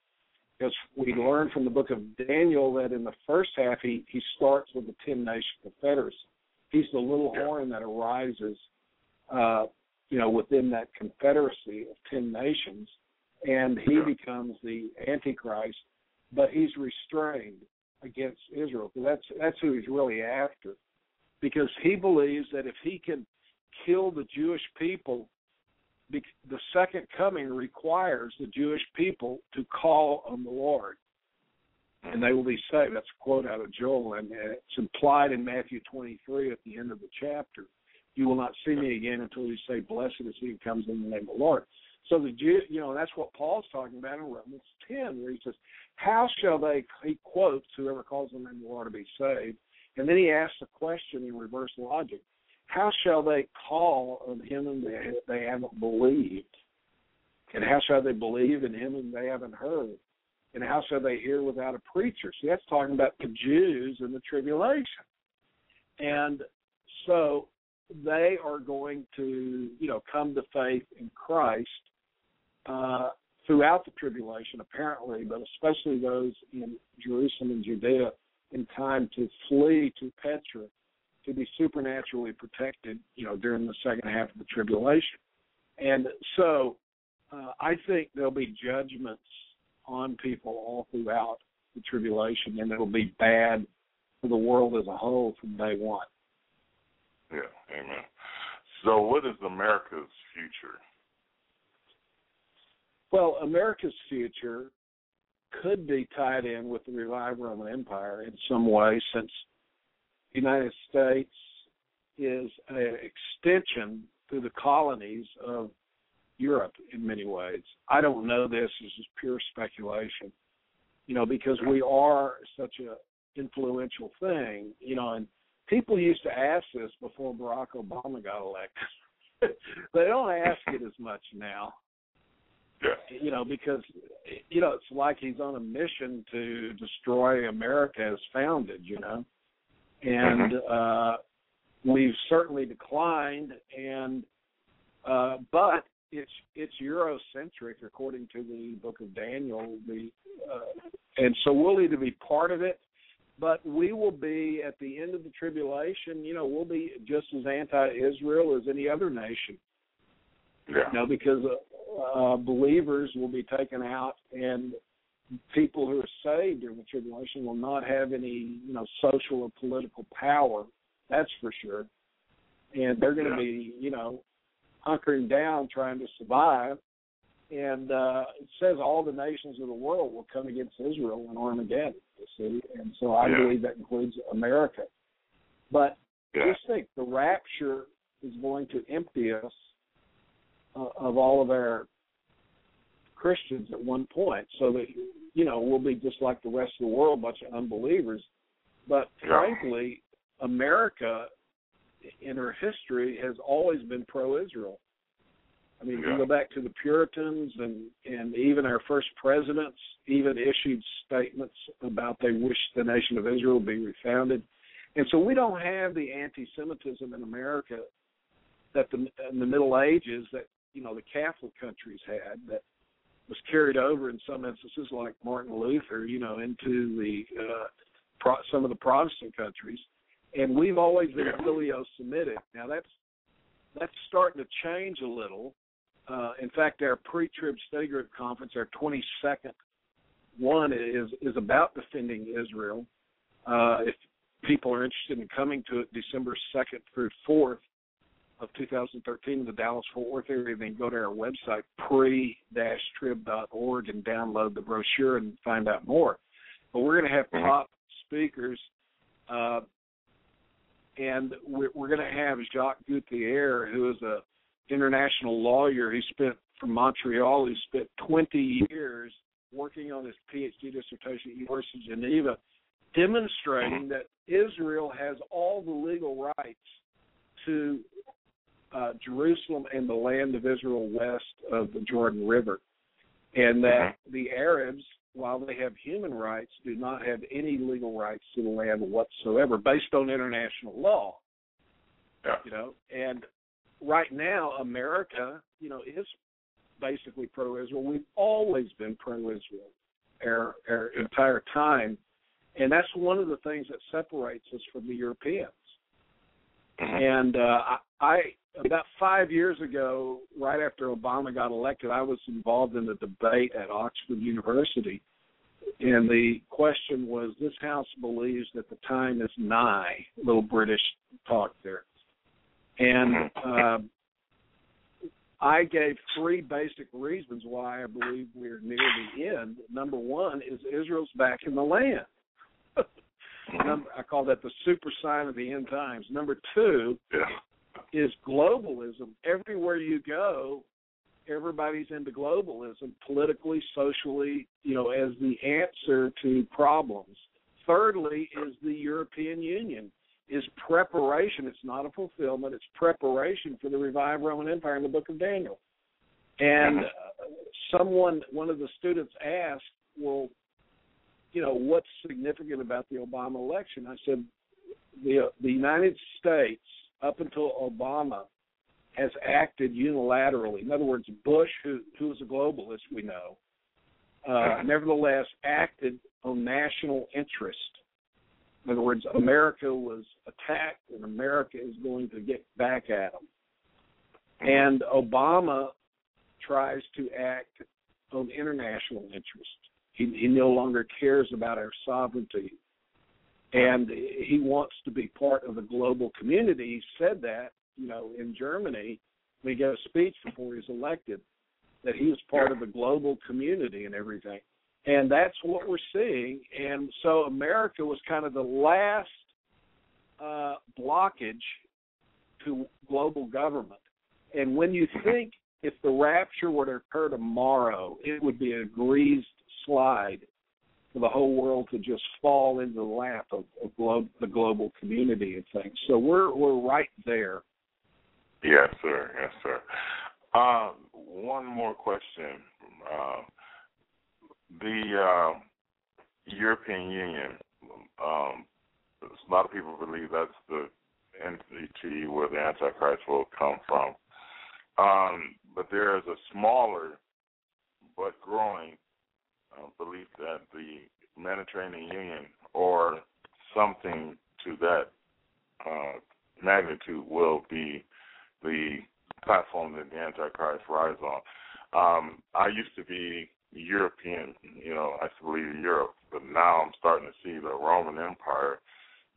Because we learn from the book of Daniel that in the first half he he starts with the ten nation confederacy. He's the little Yeah. horn that arises, uh, you know, within that confederacy of ten nations, and he Yeah. becomes the Antichrist, but he's restrained against Israel. That's that's who he's really after, because he believes that if he can kill the Jewish people, the second coming requires the Jewish people to call on the Lord, and they will be saved. That's a quote out of Joel, and uh, it's implied in Matthew 23 at the end of the chapter. You will not see me again until you say, "Blessed is he who comes in the name of the Lord." So the Jew, you know, that's what Paul's talking about in Romans 10, where he says, "How shall they?" He quotes, "Whoever calls on the name of the Lord to be saved," and then he asks a question in reverse logic: How shall they call on him whom they they haven't believed? And how shall they believe in him whom they haven't heard? And how shall they hear without a preacher? See, that's talking about the Jews and the tribulation. And so they are going to, you know, come to faith in Christ uh, throughout the tribulation, apparently, but especially those in Jerusalem and Judea in time to flee to Petra to be supernaturally protected, you know, during the second half of the tribulation. And so uh, I think there'll be judgments on people all throughout the tribulation, and it'll be bad for the world as a whole from day one. Yeah, amen. So, what is America's future? Well, America's future could be tied in with the revived Roman Empire in some way, since United States is an extension through the colonies of Europe in many ways. I don't know this. This is pure speculation, you know, because we are such a influential thing, you know, and people used to ask this before Barack Obama got elected. they don't ask it as much now Yeah. you know, because you know it's like he's on a mission to destroy America as founded, you know, and uh, we've certainly declined, and uh, but it's it's Eurocentric according to the Book of Daniel, the uh, and so we'll either be part of it. But we will be at the end of the tribulation. You know, we'll be just as anti-Israel as any other nation Yeah. you know, because uh, uh, believers will be taken out, and people who are saved during the tribulation will not have any, you know, social or political power. That's for sure. And they're going to be, you know, hunkering down, trying to survive. And uh, it says all the nations of the world will come against Israel in Armageddon. You see, and so I Yeah. believe that includes America. But Yeah. just think, the rapture is going to empty us uh, of all of our Christians at one point, so that you know we'll be just like the rest of the world, a bunch of unbelievers. But Yeah. frankly, America in her history has always been pro-Israel. I mean, Yeah. you go back to the Puritans, and and even our first presidents even issued statements about they wish the nation of Israel be refounded. And so we don't have the anti-Semitism in America that the in the Middle Ages that you know the Catholic countries had that was carried over in some instances, like Martin Luther, you know, into the uh, pro- some of the Protestant countries, and we've always been philo-Semitic. Now that's that's starting to change a little. Uh, in fact, our pre-trib study group conference, our 22nd one, is is about defending Israel. Uh, if people are interested in coming to it, December 2nd through 4th of 2013 in the Dallas Fort Worth area, then go to our website pre-trib.org and download the brochure and find out more. But we're going to have Mhm. top speakers, uh, and we're, we're going to have Jacques Gauthier, who is a international lawyer. He spent from Montreal. He spent 20 years working on his PhD dissertation at the University of Geneva, demonstrating that Israel has all the legal rights to uh, Jerusalem and the land of Israel west of the Jordan River, and that the Arabs while they have human rights, do not have any legal rights to the land whatsoever, based on international law. Yeah. You know, and right now America, you know, is basically pro-Israel. We've always been pro-Israel our, our entire time, and that's one of the things that separates us from the Europeans. Mm-hmm. And uh, I, I about five years ago, right after Obama got elected, I was involved in a debate at Oxford University, and the question was: This House believes that the time is nigh. Little British talk there, and uh, I gave three basic reasons why I believe we're near the end. Number one is Israel's back in the land. Number, I call that the super sign of the end times. Number two. Is globalism. Everywhere you go, everybody's into globalism, politically, socially, you know, as the answer to problems. Thirdly, is the European Union is preparation. It's not a fulfillment. It's preparation for the revived Roman Empire in the Book of Daniel. And uh, someone, one of the students asked, "Well, you know, what's significant about the Obama election?" I said, "the the United States, up until Obama, has acted unilaterally. In other words, Bush, who who is a globalist, we know, uh, nevertheless acted on national interest." In other words, America was attacked, and America is going to get back at them. And Obama tries to act on international interest. He, he no longer cares about our sovereignty, and he wants to be part of the global community. He said that, you know, in Germany when he gave a speech before he was elected, that he was part of the global community and everything and that's what we're seeing. And so America was kind of the last uh, blockage to global government. And when you think if the rapture were to occur tomorrow, it would be a greased slide for the whole world to just fall into the lap of, of glo- the global community and things. So we're we're right there. Yes, sir. Yes, sir. Um, one more question. Uh, the uh, European Union, um, a lot of people believe that's the entity where the Antichrist will come from. Um, but there is a smaller but growing uh, belief that the Mediterranean Union or something to that uh, magnitude will be the platform that the Antichrist rides on. Um, I used to be European, you know, I used to believe in Europe, but now I'm starting to see the Roman Empire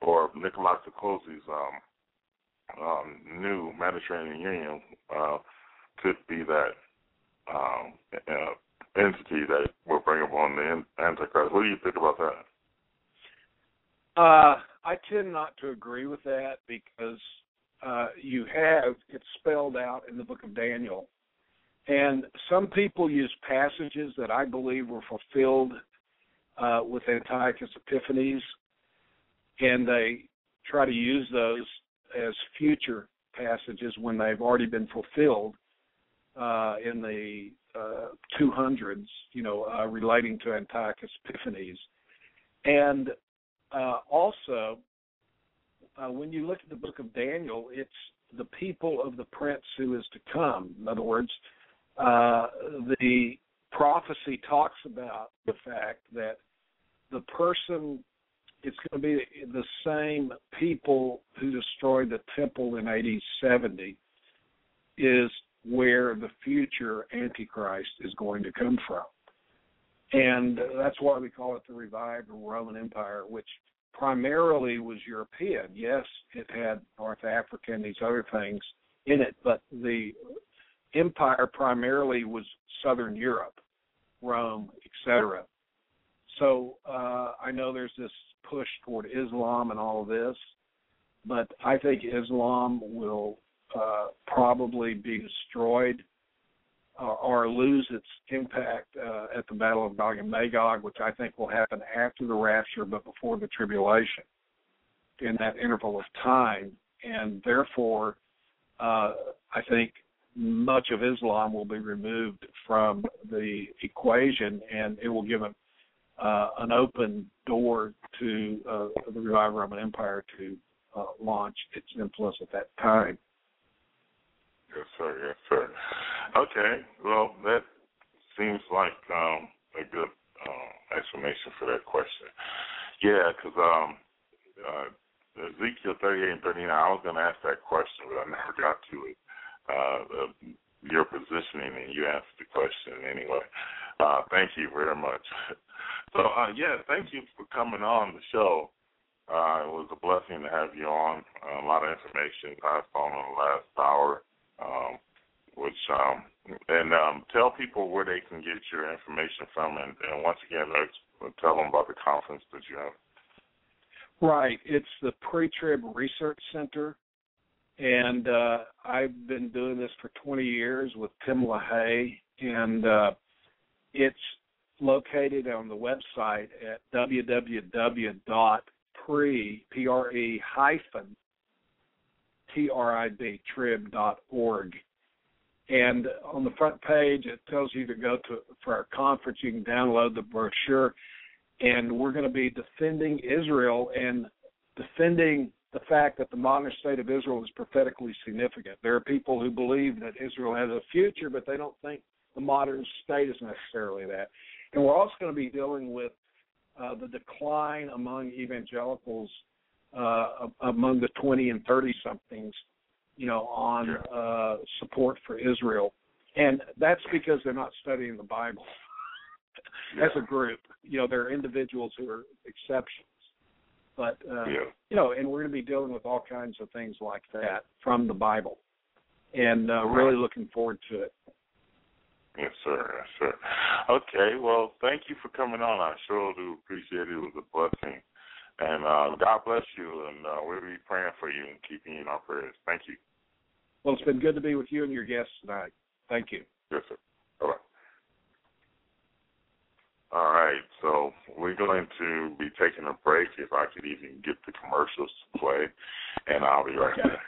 or Nicolas Sarkozy's um, um, new Mediterranean Union uh, could be that um, uh, entity that will bring upon the Antichrist. What do you think about that? Uh, I tend not to agree with that because uh, you have it spelled out in the book of Daniel. And some people use passages that I believe were fulfilled uh, with Antiochus Epiphanes, and they try to use those as future passages when they've already been fulfilled uh, in the uh, 200s, you know, uh, relating to Antiochus Epiphanes. And uh, also, uh, when you look at the book of Daniel, it's the people of the prince who is to come. In other words, uh, the prophecy talks about the fact that the person it's going to be the same people who destroyed the temple in AD 70 is where the future antichrist is going to come from. And that's why we call it the revived roman empire which primarily was european. Yes it had north africa and these other things in it but the empire primarily was southern europe rome etc so uh, I know there's this push toward Islam and all of this, but I think Islam will uh, probably be destroyed or, or lose its impact uh, at the Battle of Gog and Magog, which I think will happen after the rapture but before the tribulation in that interval of time. And therefore, uh, I think much of Islam will be removed from the equation and it will give a uh, an open door to uh, the revived Roman Empire to uh, launch its influence at that time. Yes, sir. Yes, sir. Okay. Well, that seems like um, a good uh, explanation for that question. Yeah, because um, uh, Ezekiel 38 and 39, I was going to ask that question, but I never got to it. Uh, your positioning, and you asked the question anyway. Uh, thank you very much. So, uh, yeah, thank you for coming on the show. Uh, it was a blessing to have you on. A lot of information passed on in the last hour, um, which um, and um, tell people where they can get your information from, and, and once again, tell them about the conference that you have. Right, it's the Pre-Trib Research Center, and uh, I've been doing this for 20 years with Tim LaHaye, and uh, it's located on the website at www.pre pre hyphen trib trib.org. And on the front page, it tells you to go to for our conference. You can download the brochure, and we're going to be defending Israel and defending the fact that the modern state of Israel is prophetically significant. There are people who believe that Israel has a future, but they don't think the modern state is necessarily that. And we're also going to be dealing with uh, the decline among evangelicals uh, among the 20 and 30 somethings, you know, on uh, support for Israel. And that's because they're not studying the Bible as a group. You know, there are individuals who are exceptions. But, uh, yeah. you know, and we're going to be dealing with all kinds of things like that from the Bible. And uh, really looking forward to it. Yes, sir. Yes, sir. Okay. Well, thank you for coming on. I sure do appreciate it. It was a blessing. And uh, God bless you. And uh, we'll be praying for you and keeping you in our prayers. Thank you. Well, it's been good to be with you and your guests tonight. Thank you. Yes, sir. All right. All right. So we're going to be taking a break. If I could even get the commercials to play, and I'll be right back.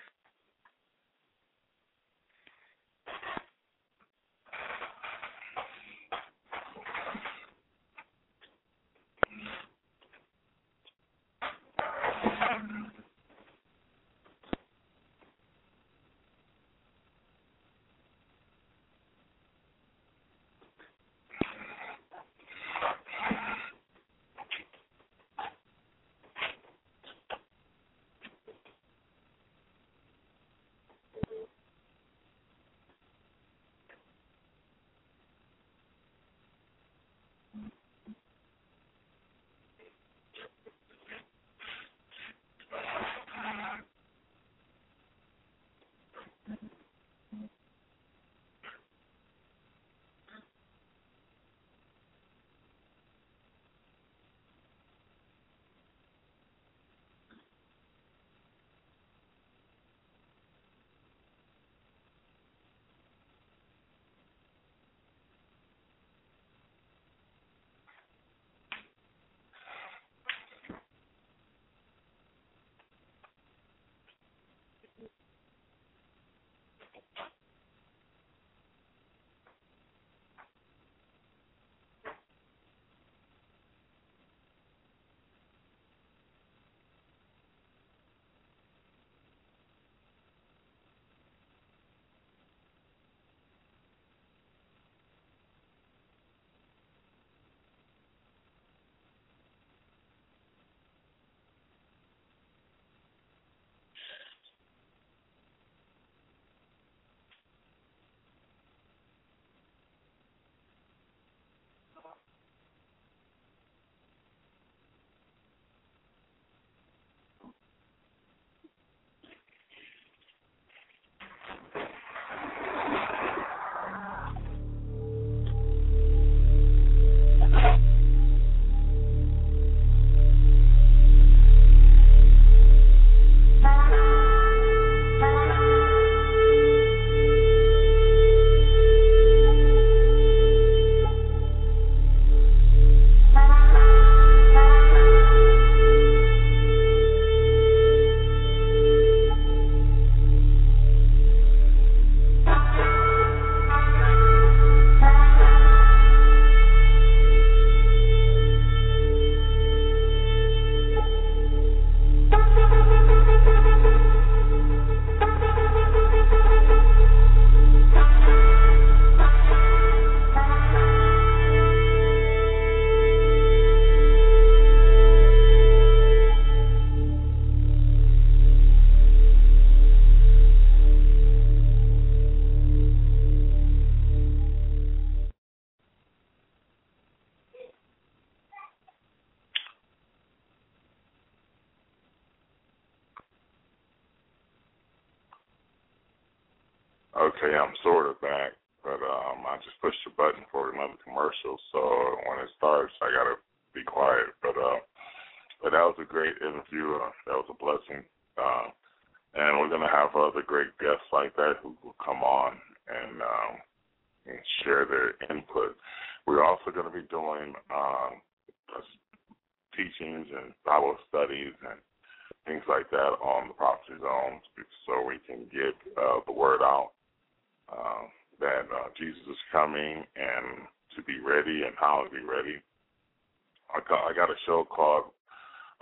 I got, I got a show called,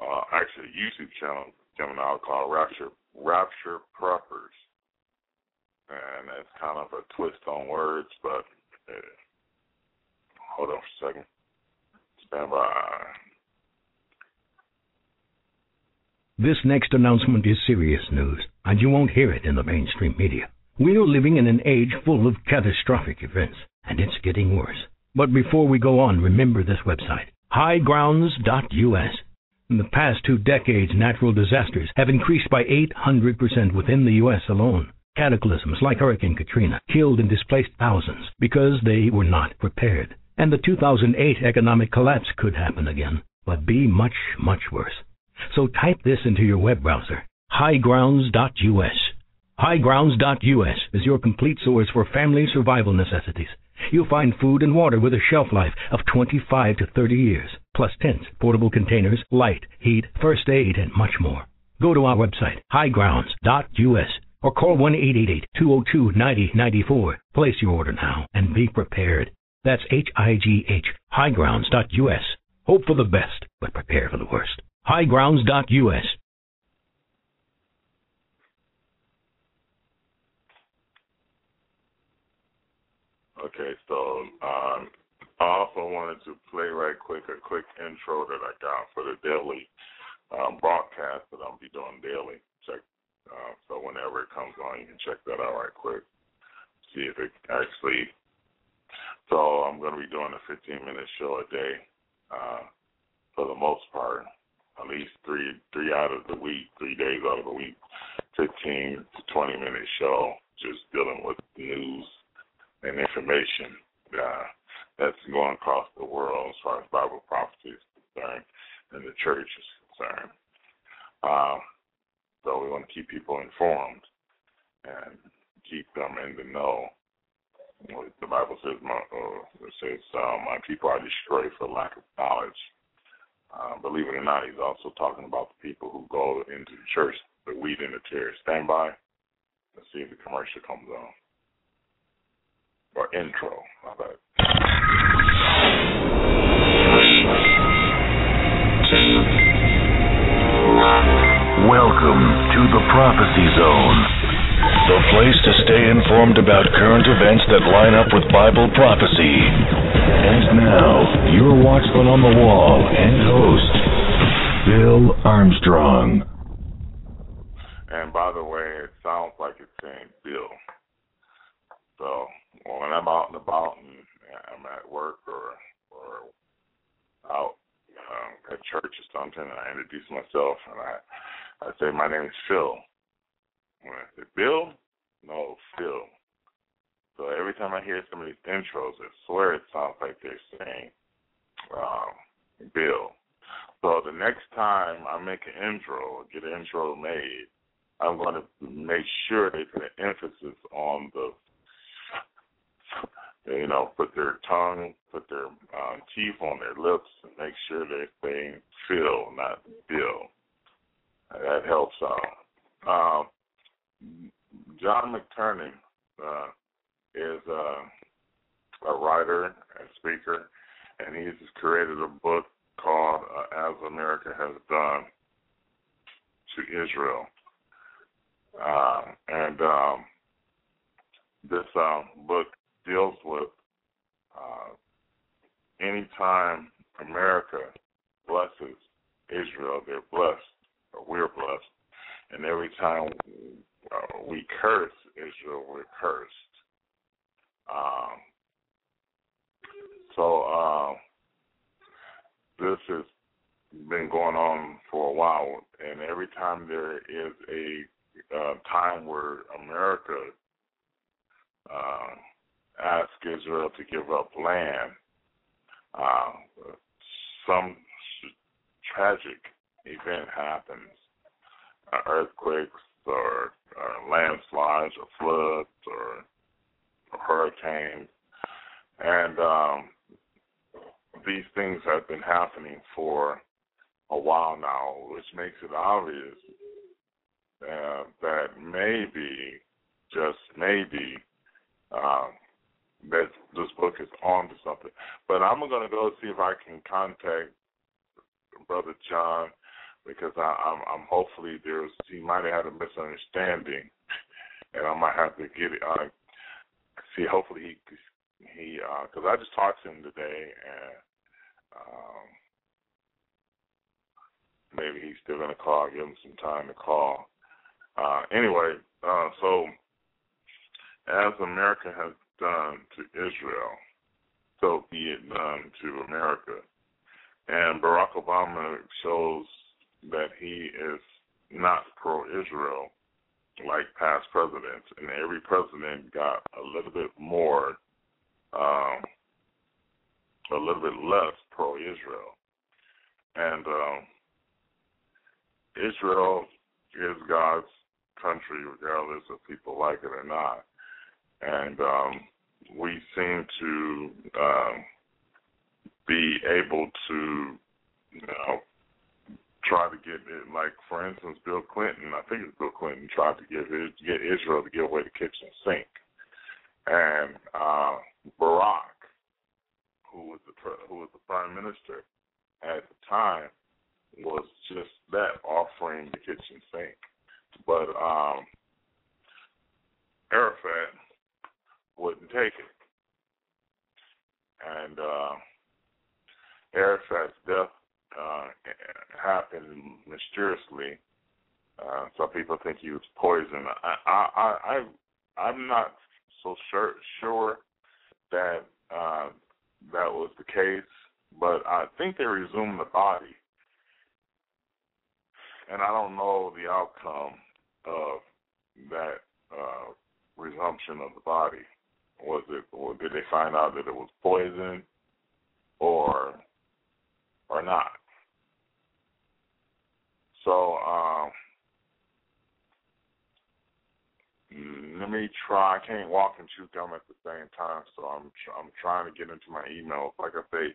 uh, actually a YouTube channel coming out called Rapture Rapture Preppers, and it's kind of a twist on words, but uh, hold on for a second. Stand by. This next announcement is serious news, and you won't hear it in the mainstream media. We're living in an age full of catastrophic events, and it's getting worse. But before we go on, remember this website, highgrounds.us. In the past two decades, natural disasters have increased by 800% within the U.S. alone. Cataclysms like Hurricane Katrina killed and displaced thousands because they were not prepared. And the 2008 economic collapse could happen again, but be much, much worse. So type this into your web browser, highgrounds.us. Highgrounds.us is your complete source for family survival necessities. You'll find food and water with a shelf life of 25 to 30 years, plus tents, portable containers, light, heat, first aid, and much more. Go to our website, highgrounds.us, or call 1-888-202-9094. Place your order now and be prepared. That's H-I-G-H, highgrounds.us. Hope for the best, but prepare for the worst. highgrounds.us. Okay, so um, I also wanted to play right quick a quick intro that I got for the daily um, broadcast that I'll be doing daily. Check uh, so whenever it comes on, you can check that out right quick. See if it actually. So I'm going to be doing a 15 minute show a day, uh, for the most part, at least three three out of the week, three days out of the week, 15 to 20 minute show, just dealing with news and information uh, that's going across the world as far as Bible prophecy is concerned and the church is concerned. Uh, so we want to keep people informed and keep them in the know. The Bible says, my, uh, it says, uh, "My people are destroyed for lack of knowledge." Uh, believe it or not, he's also talking about the people who go into the church, the wheat and the tares. Stand by. Let's see if the commercial comes on or intro. How about Welcome to the Prophecy Zone, the place to stay informed about current events that line up with Bible prophecy. And now, your watchman on the wall and host, Bill Armstrong. And by the way, it sounds like it's saying Bill. So when I'm out and about and I'm at work or or out um, at church or something, and I introduce myself and I I say my name is Phil. When I say Bill, no Phil. So every time I hear some of these intros, I swear it sounds like they're saying um, Bill. So the next time I make an intro, get an intro made, I'm going to make sure they put an emphasis on the you know, put their tongue, put their um, teeth on their lips, and make sure that saying Phil, not Bill. That helps out. Um, John McTernan uh, is uh, a writer and speaker, and he's created a book called uh, As America Has Done to Israel. Uh, and um, this um, book deals with uh, anytime America blesses Israel, they're blessed, or we're blessed. And every time uh, we curse Israel, we're cursed. Um, so uh, this has been going on for a while, and every time there is a uh, time where America uh, ask Israel to give up land. Uh, some tragic event happens, uh, earthquakes or uh, landslides or floods or, or hurricanes, and um, these things have been happening for a while now, which makes it obvious uh, that maybe, just maybe, um, that this book is on to something. But I'm going to go see if I can contact Brother John because I, I'm, I'm hopefully there's he might have had a misunderstanding, and I might have to get it. Uh, see, hopefully he he because uh, I just talked to him today and. Um, maybe he's still gonna call. Give him some time to call. Uh, anyway, uh, so as America has to Israel, so be it done to America. And Barack Obama shows that he is not pro-Israel like past presidents, and every president got a little bit more, um, a little bit less pro-Israel, and um, Israel is God's country, regardless if people like it or not. And um, we seem to um, be able to, you know, try to get it. Like for instance, Bill Clinton. I think it's Bill Clinton tried to get his, get Israel to give away the kitchen sink, and uh, Barak, who was the who was the prime minister at the time, was just that offering the kitchen sink. But um, Arafat wouldn't take it. And uh, Arafat's death uh, happened mysteriously. Uh, some people think he was poisoned. I, I, I, I'm not so sure sure that uh, that was the case, but I think they resumed the body and I don't know the outcome of that uh, resumption of the body. Was it, or did they find out that it was poison, or or not? So um, let me try. I can't walk and chew gum at the same time, so I'm I'm trying to get into my email. Like I say,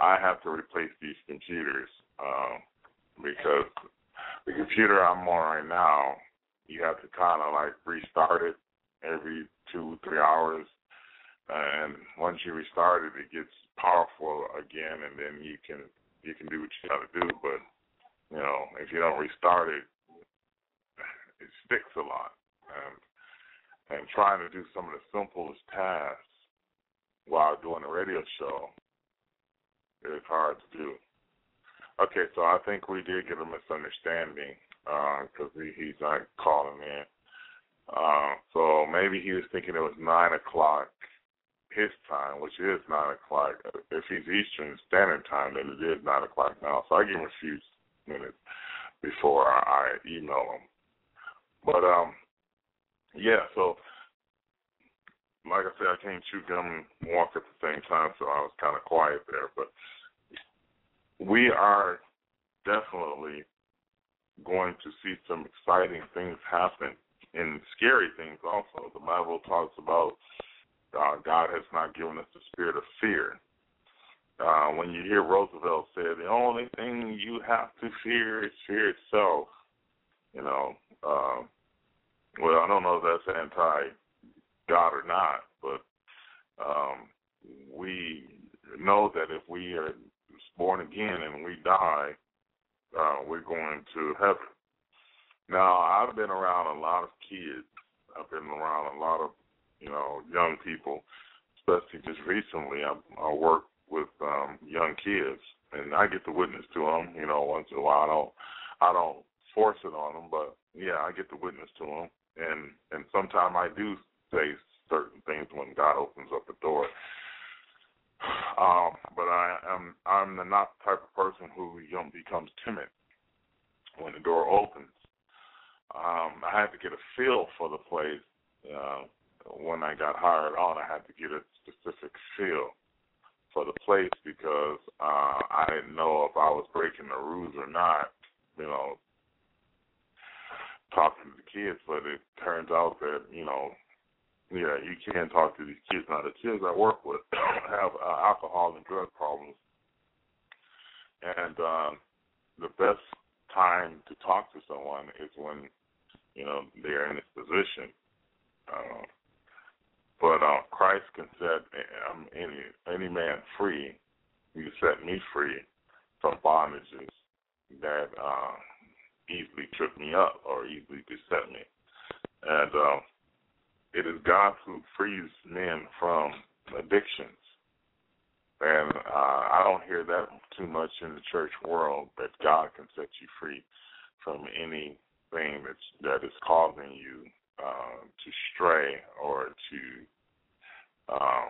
I have to replace these computers um, because the computer I'm on right now, you have to kind of like restart it every two, three hours. And once you restart it, it gets powerful again, and then you can you can do what you got to do. But you know, if you don't restart it, it sticks a lot. And and trying to do some of the simplest tasks while doing a radio show is hard to do. Okay, so I think we did get a misunderstanding because uh, he, he's not calling in. Uh, so maybe he was thinking it was nine o'clock his time, which is nine o'clock. If he's Eastern Standard Time, then it is nine o'clock now. So I give him a few minutes before I, I email him. But um, yeah. So like I said, I can't chew gum and walk at the same time, so I was kind of quiet there. But we are definitely going to see some exciting things happen and scary things also. The Bible talks about uh, God has not given us the spirit of fear. Uh, when you hear Roosevelt say the only thing you have to fear is fear itself, you know, uh, well, I don't know if that's anti God or not, but um, we know that if we are born again and we die, uh, we're going to heaven. Now, I've been around a lot of kids. I've been around a lot of, you know, young people, especially just recently. I, I work with um, young kids, and I get to witness to them, you know, once in a while. I don't, I don't force it on them, but yeah, I get to witness to them, and and sometimes I do say certain things when God opens up the door um, but I am I'm the not type of person who you know, becomes timid when the door opens. Um, I had to get a feel for the place. Uh, when I got hired on, I had to get a specific feel for the place because uh, I didn't know if I was breaking the rules or not. You know, talking to the kids, but it turns out that you know, yeah, you can talk to these kids. Now, the kids I work with have uh, alcohol and drug problems, and uh, the best time to talk to someone is when you know they're in this position. Uh, but uh, Christ can set um, any any man free. You set me free from bondages that uh, easily trip me up or easily beset me. And uh, it is God who frees men from addictions. And uh, I don't hear that too much in the church world that God can set you free from anything that's that is causing you uh, to stray or to um,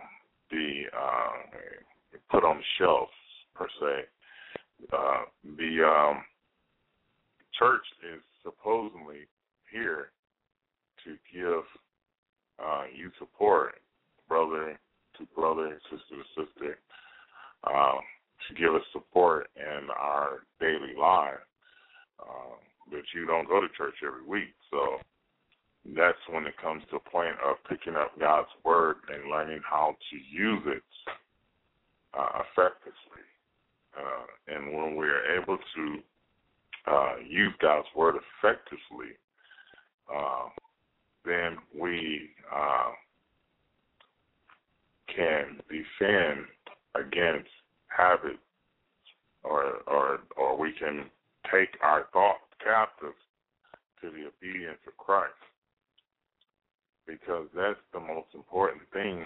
be uh, put on the shelf per se. Uh, the um, church is supposedly here to give uh, you support, brother to brother, sister to sister, uh, to give us support in our daily life. Uh, but you don't go to church every week, so that's when it comes to a point of picking up God's word and learning how to use it uh, effectively. Uh, and when we are able to uh, use God's word effectively, uh, then we uh, can defend against habits, or or or we can take our thoughts captive to the obedience of Christ, because that's the most important thing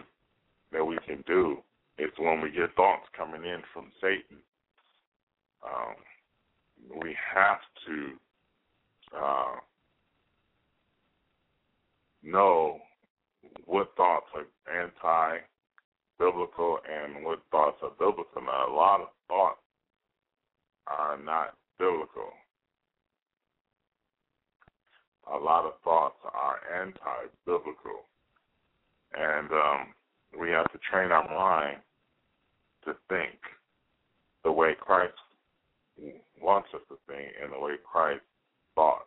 that we can do. Is when we get thoughts coming in from Satan. Um, we have to uh, know what thoughts are anti-biblical and what thoughts are biblical. Now, a lot of thoughts are not biblical. A lot of thoughts are anti-biblical, and um, we have to train our mind to think the way Christ wants us to think and the way Christ thought.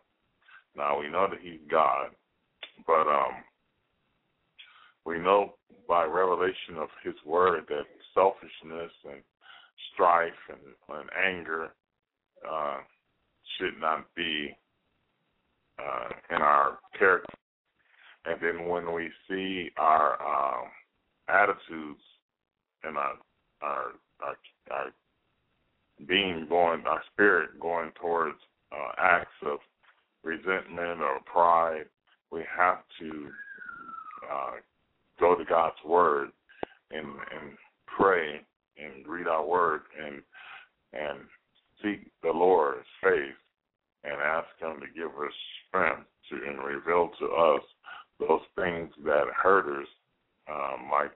Now we know that He's God, but um, we know by revelation of His Word that selfishness and strife and, and anger uh, should not be uh, in our character. And then when we see our um, attitudes and our our our, our being going, our spirit going towards uh, acts of resentment or pride, we have to uh, go to God's Word and and pray and read our Word and and seek the Lord's face and ask Him to give us strength to and reveal to us those things that hurt us, um, like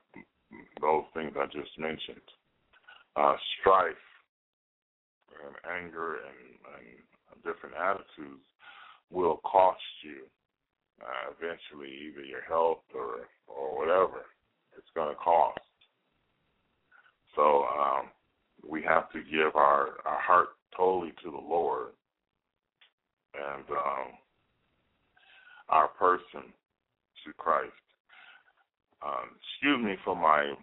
those things I just mentioned. Uh, strife and anger and, and different attitudes will cost you uh, eventually either your health or or whatever it's going to cost. So um, we have to give our, our heart totally to the Lord and um, our person to Christ. Um, excuse me for my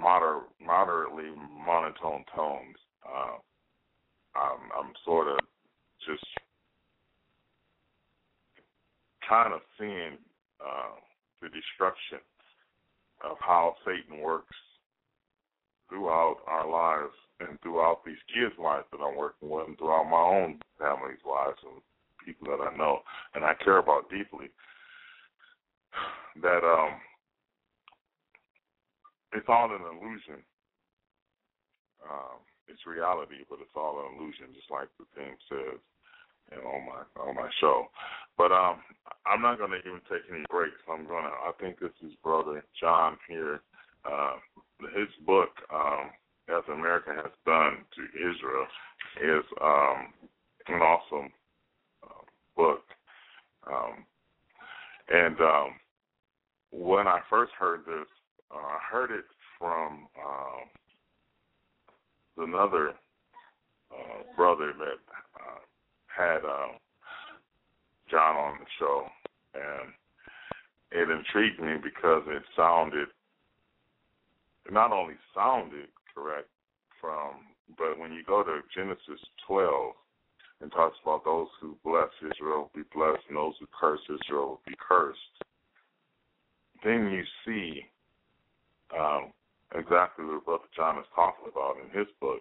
moder- moderately monotone tones. Uh, I'm, I'm sort of just kind of seeing uh, the destruction of how Satan works throughout our lives and throughout these kids' lives that I'm working with, and throughout my own family's lives and people that I know and I care about deeply. That um, it's all an illusion. Um, it's reality, but it's all an illusion, just like the thing says you on my on my show. But um, I'm not going to even take any breaks. I'm gonna. I think this is brother John here. Uh, his book, um, as America has done to Israel, is um, an awesome book. Um, And um, when I first heard this, uh, I heard it from um, another uh, brother that uh, had uh, John on the show, and it intrigued me because it sounded it not only sounded correct from, but when you go to Genesis 12 and talks about those who bless Israel will be blessed and those who curse Israel will be cursed, then you see um, exactly what Brother John is talking about in his book.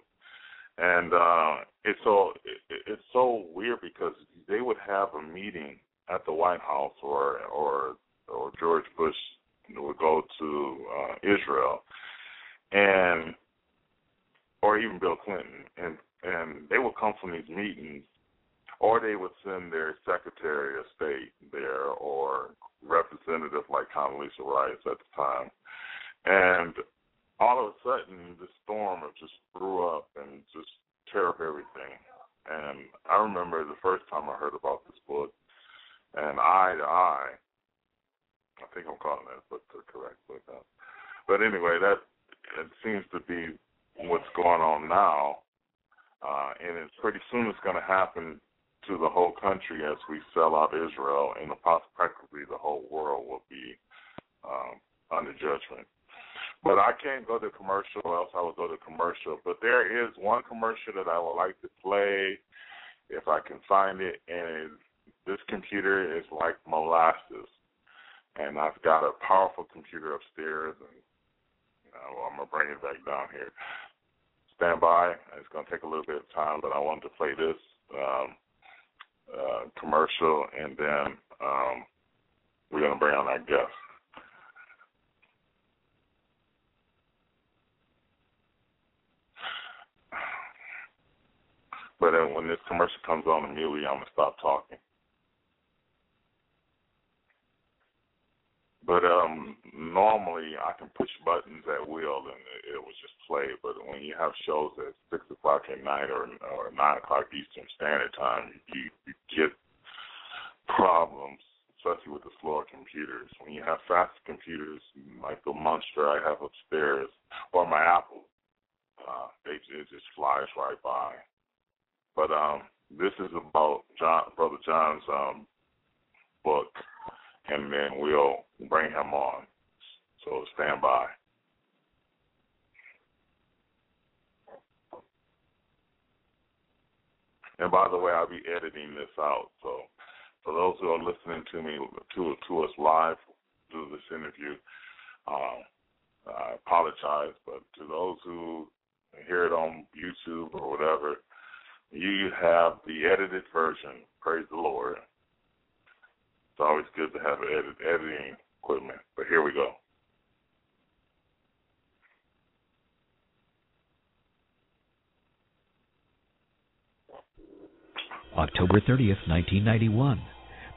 And uh, it's so it, it's so weird because they would have a meeting at the White House or or or George Bush would go to uh, Israel, and or even Bill Clinton, and and they would come from these meetings, or they would send their Secretary of State there or representative like Condoleezza Rice at the time, and all of a sudden the storm just blew up and just tear up everything. And I remember the first time I heard about this book, and Eye to Eye. I think I'm calling that book the correct book. But anyway, that it seems to be what's going on now, uh, and it's pretty soon it's going to happen to the whole country as we sell out Israel, and practically the whole world will be um, under judgment. But I can't go to commercial, or else I would go to commercial. But there is one commercial that I would like to play if I can find it, and this computer is like molasses. And I've got a powerful computer upstairs, and uh, well, I'm gonna bring it back down here. Stand by. It's gonna take a little bit of time, but I wanted to play this um, uh, commercial, and then um, we're gonna bring on our guest. But uh, when this commercial comes on immediately, I'm gonna stop talking. But um normally I can push buttons at will and it, it will just play. But when you have shows at six o'clock at night or or nine o'clock Eastern Standard Time, you, you get problems, especially with the slower computers. When you have fast computers like the Monster I have upstairs or my Apple, uh, they it just flies right by. But um, this is about John, Brother John's um, book, and then we'll bring him on. So stand by. And by the way, I'll be editing this out. So for those who are listening to me to to us live through this interview, um, I apologize. But to those who hear it on YouTube or whatever, you have the edited version. Praise the Lord. It's always good to have edit, editing equipment. But here we go. October 30th, 1991.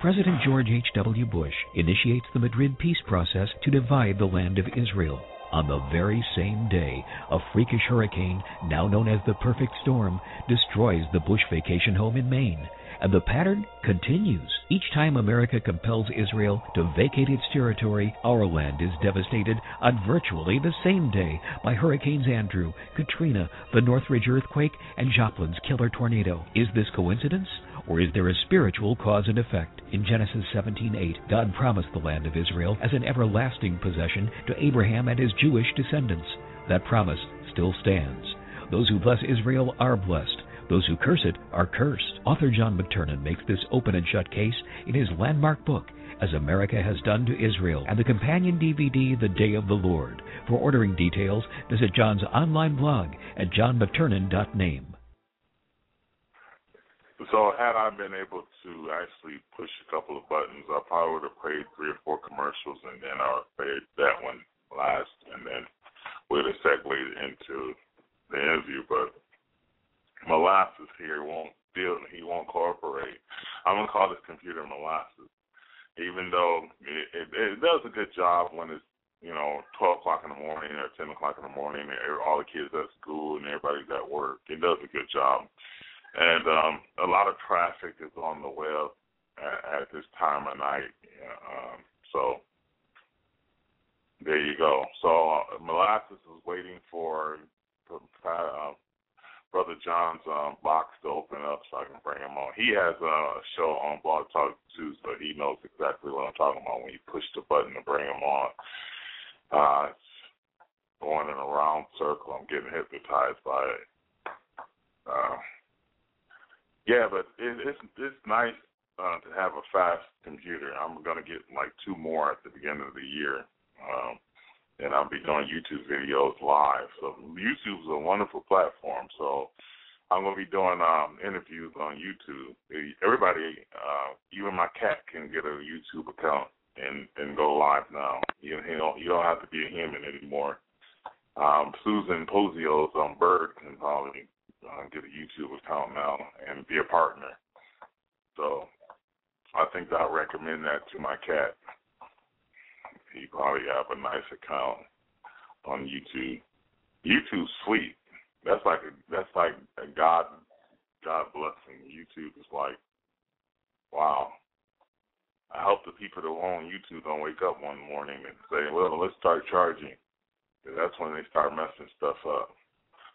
President George H.W. Bush initiates the Madrid peace process to divide the land of Israel. On the very same day, a freakish hurricane, now known as the perfect storm, destroys the Bush vacation home in Maine. And the pattern continues. Each time America compels Israel to vacate its territory, our land is devastated on virtually the same day by Hurricanes Andrew, Katrina, the Northridge earthquake, and Joplin's killer tornado. Is this coincidence? Or is there a spiritual cause and effect? In Genesis 17:8, God promised the land of Israel as an everlasting possession to Abraham and his Jewish descendants. That promise still stands. Those who bless Israel are blessed. Those who curse it are cursed. Author John McTernan makes this open and shut case in his landmark book, As America Has Done to Israel, and the companion DVD, The Day of the Lord. For ordering details, visit John's online blog at johnmcternan.name. So had I been able to actually push a couple of buttons, I probably would have played three or four commercials, and then I would played that one last, and then we'd have segued into the interview. But molasses here won't deal. He won't cooperate. I'm gonna call this computer molasses, even though it, it, it does a good job when it's you know 12 o'clock in the morning or 10 o'clock in the morning. And all the kids at school and everybody's at work. It does a good job, and um, a lot of traffic is on the web, at, at this time of night. Um, so there you go. So uh, Molasses is waiting for uh, Brother John's um, box to open up so I can bring him on. He has a show on Blog Talk too, so he knows exactly what I'm talking about when you push the button to bring him on. Uh, going in a round circle. I'm getting hypnotized by it. Uh, yeah, but it, it's it's nice uh, to have a fast computer. I'm gonna get like two more at the beginning of the year, um, and I'll be doing YouTube videos live. So YouTube is a wonderful platform. So I'm gonna be doing um, interviews on YouTube. Everybody, uh, even my cat, can get a YouTube account and and go live now. You, you know, you don't have to be a human anymore. Um, Susan Pozio's um, Bird can probably uh, get a YouTube account now and be a partner. So I think I'll recommend that to my cat. He probably have a nice account on YouTube. YouTube's sweet. That's like a, that's like a God God blessing. YouTube is like, wow. I hope the people that own YouTube don't wake up one morning and say, "Well, let's start charging." That's when they start messing stuff up.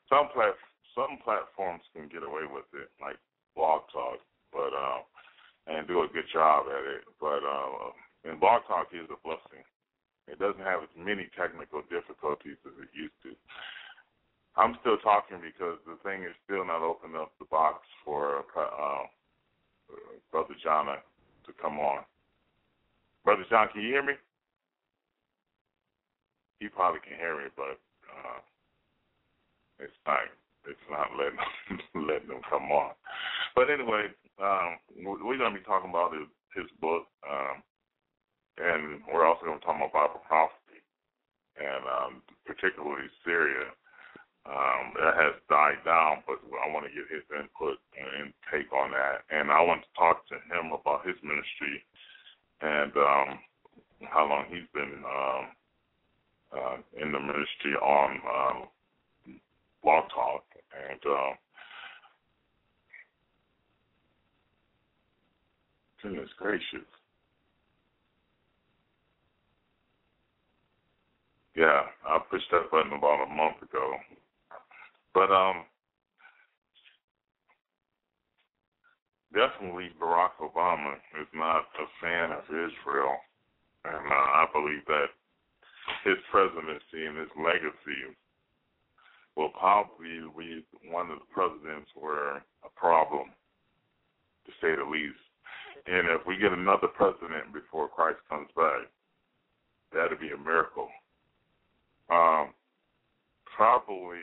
Some plat some platforms can get away with it, like Blog Talk, but uh, and do a good job at it. But uh, and Blog Talk is a blessing. It doesn't have as many technical difficulties as it used to. I'm still talking because the thing is still not opened up the box for uh, Brother John to come on. Brother John, can you hear me? he probably can hear me, but uh, it's not it's not letting letting them come on. But anyway, um, we're going to be talking about his, his book, um, and we're also going to talk about Bible prophecy, and um, particularly Syria. Um, that has died down, but I want to get his input and take on that. And I want to talk to him about his ministry and um, how long he's been um, uh, in the ministry on um, Blog Talk, and uh, goodness gracious, yeah, I pushed that button about a month ago, but um. Definitely, Barack Obama is not a fan of Israel, and uh, I believe that his presidency and his legacy will probably be one of the presidents were a problem, to say the least. And if we get another president before Christ comes back, that'd be a miracle. Um, probably,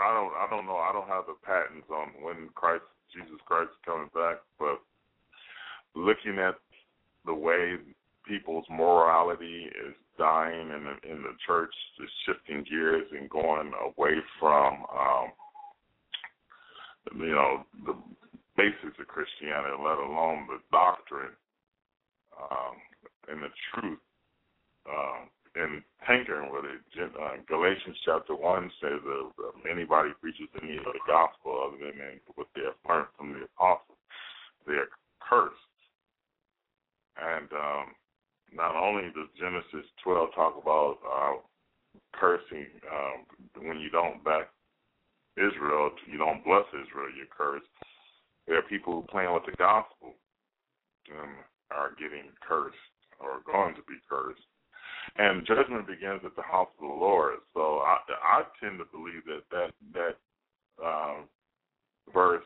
I don't, I don't know. I don't have the patents on when Christ, Jesus Christ, is coming back. But looking at the way people's morality is dying in the, in the church, is shifting gears and going away from, um, you know, the basics of Christianity, let alone the doctrine um, and the truth. Uh, and tinkering with it. Uh, Galatians chapter 1 says that if anybody preaches any of the gospel other than what they have learned from the apostles, they are cursed. And um, not only does Genesis 12 talk about uh, cursing um, when you don't back Israel, you don't bless Israel, you're cursed. There are people who playing with the gospel and are getting cursed or going to be cursed. And judgment begins at the house of the Lord. So I, I tend to believe that that that um, verse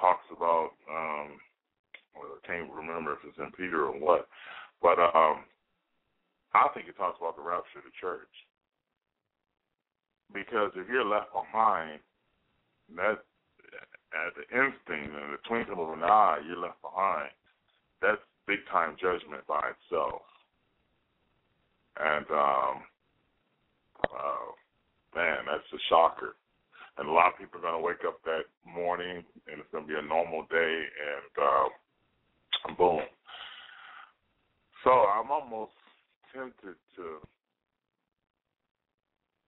talks about. Um, well, I can't remember if it's in Peter or what, but um, I think it talks about the rapture of the church. Because if you're left behind, that at the instinct and the twinkle of an eye, you're left behind. That's big time judgment by itself. And um, uh, man, that's a shocker. And a lot of people are going to wake up that morning, and it's going to be a normal day, and uh, boom, so I'm almost tempted to.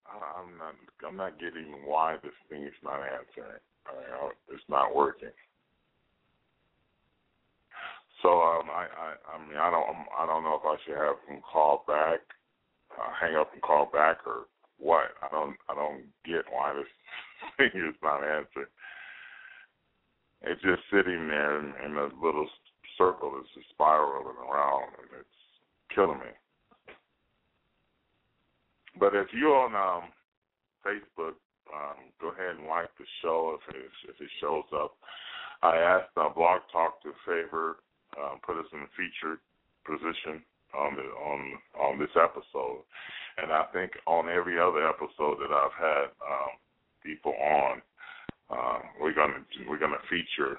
I'm not. I'm not getting why this thing is not answering. I mean, it's not working. So um, I, I, I mean, I don't, I don't know if I should have him call back, uh, hang up and call back, or what. I don't, I don't get why this thing is not answered. It's just sitting there in, in a little circle. It's just spiraling around, and it's killing me. But if you're on um, Facebook, um, go ahead and like the show if it, if it shows up. I asked uh, Blog Talk to favor um, put us in a featured position on the on on this episode, and I think on every other episode that I've had um, people on, uh, we're gonna we're gonna feature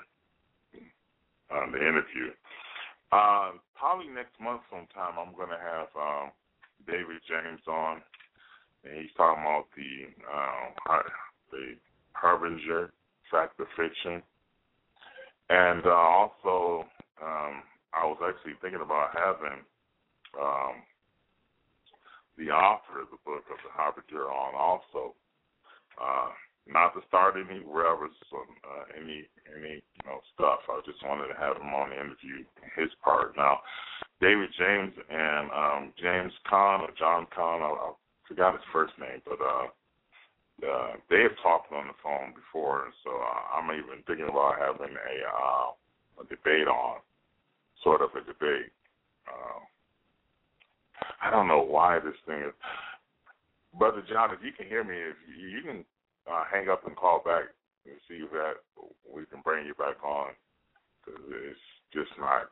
um, the interview. Uh, probably next month sometime I'm gonna have um, David James on, and he's talking about the uh, the harbinger fact of fiction, and uh, also um, I was actually thinking about having um, the author of the book of the Harbinger on also. Uh, not to start any rubs on uh, any any you know stuff. I just wanted to have him on the interview his part. Now, David James and um, James Cahn or John Cahn, I, I forgot his first name, but uh, uh, they have talked on the phone before, so uh, I'm even thinking about having a uh, a debate on, sort of a debate. Uh, I don't know why this thing is. Brother John, if you can hear me, if you, you can uh, hang up and call back and see if that we can bring you back on because it's just not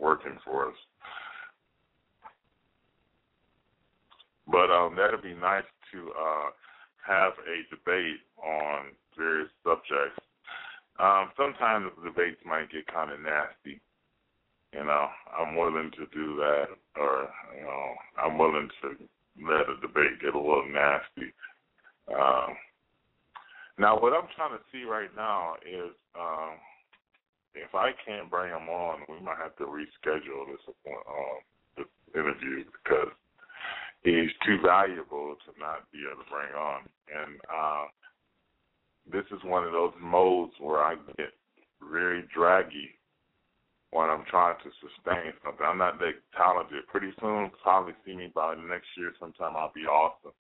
working for us. But um, that'd be nice to uh, have a debate on various subjects um, sometimes the debates might get kind of nasty. You know, I'm willing to do that, or you know, I'm willing to let a debate get a little nasty. Um, now, what I'm trying to see right now is um, if I can't bring him on, we might have to reschedule this uh, this interview because he's too valuable to not be able to bring on. And uh, this is one of those modes where I get very draggy when I'm trying to sustain something. I'm not that talented. Pretty soon, probably see me by next year sometime. I'll be awesome.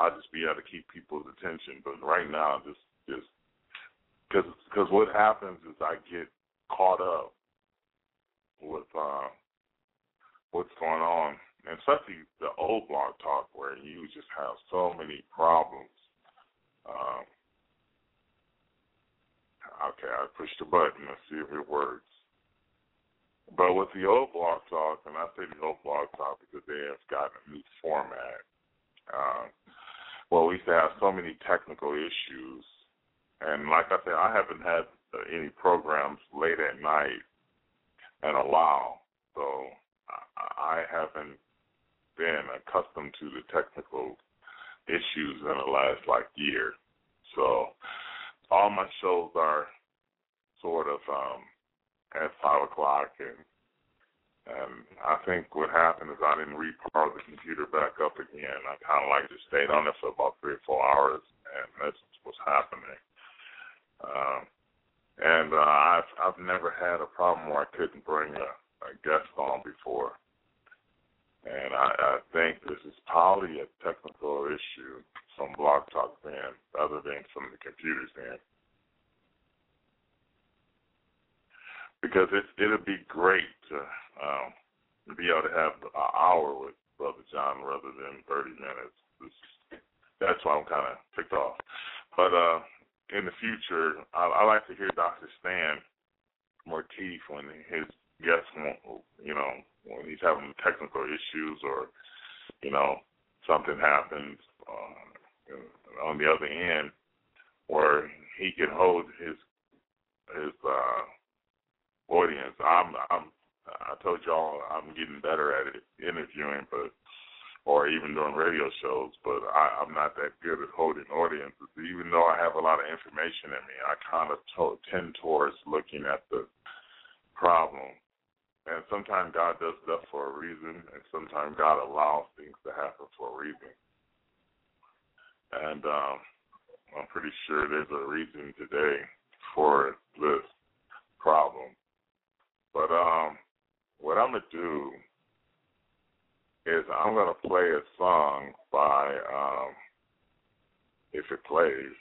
I'll just be able to keep people's attention. But right now, just just because because what happens is I get caught up with uh, what's going on, and especially the old blog talk where you just have so many problems. Um, Okay, I pushed the button. Let's see if it works. But with the old blog talk, and I say the old blog talk because they have gotten a new format. Uh, well, we used to have so many technical issues, and like I said, I haven't had uh, any programs late at night in a while, so I, I haven't been accustomed to the technical issues in the last like year. So all my shows are sort of um at five o'clock and and I think what happened is I didn't repower the computer back up again. I kind of like just stayed on it for about three or four hours, and that's what's happening. Um, and uh, I've I've never had a problem where I couldn't bring a, a guest on before, and I, I think this is probably a technical issue from Blog Talk then, other than from the computers then. Because it it'll be great to um, be able to have an hour with Brother John rather than thirty minutes. It's, that's why I'm kind of ticked off. But uh, in the future, I, I like to hear Dr. Stan Monteith when his guests, you know, when he's having technical issues or, you know, something happens. Uh, on the other end where he can hold his his uh audience. I'm I'm I told y'all I'm getting better at it interviewing but or even doing radio shows, but I, I'm not that good at holding audiences. Even though I have a lot of information in me, I kind of to, tend towards looking at the problem. And sometimes God does stuff for a reason, and sometimes God allows things to happen for a reason and um, I'm pretty sure there's a reason today for this problem. But um, what I'm gonna do is I'm gonna play a song by um, if it plays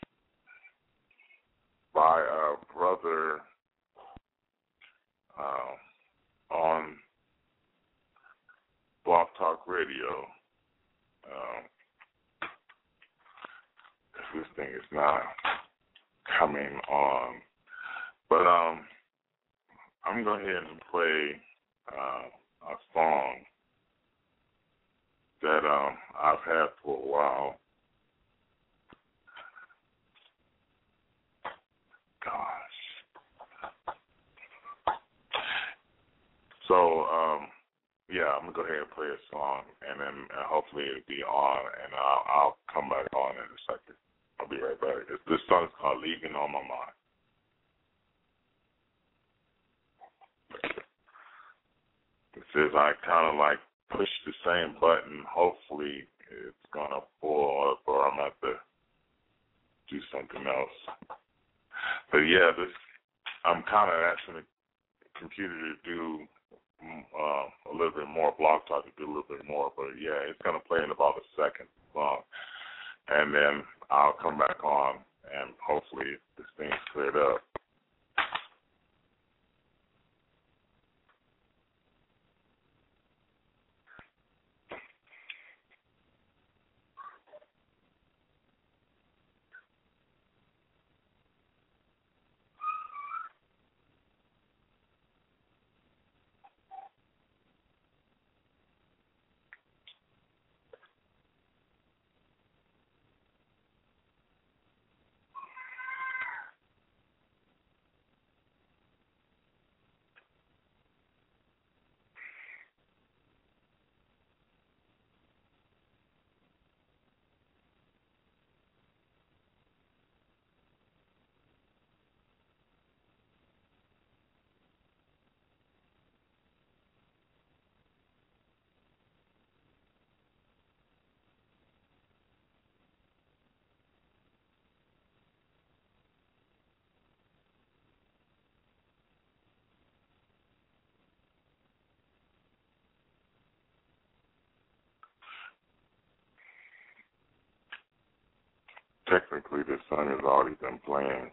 by a brother uh, on Blog Talk Radio. Um, this thing is not coming on, but um, I'm going to go ahead and play uh, a song that um, I've had for a while. Gosh. So, um, yeah, I'm gonna go ahead and play a song, and then hopefully it'll be on, and I'll, I'll come back on in a second. I'll be right back. This song is called "Leaving on My Mind." Says I kind of like push the same button. Hopefully, it's gonna pull up, or I'm have to do something else. But yeah, this I'm kind of asking the computer to do uh, a little bit more. Blog Talk to do a little bit more, but yeah, it's gonna play in about a second song, and then I'll come back on, and hopefully this thing's cleared up. Technically the sun has already been playing.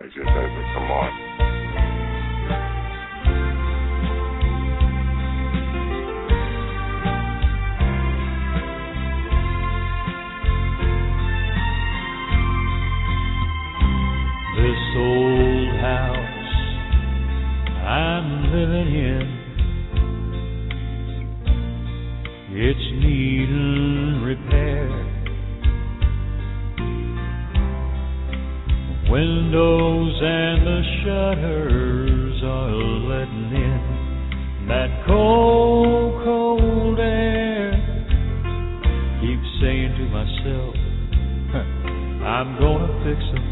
It just hasn't come on. This old house I'm living in Windows and the shutters are letting in that cold, cold air. Keep saying to myself, I'm gonna fix them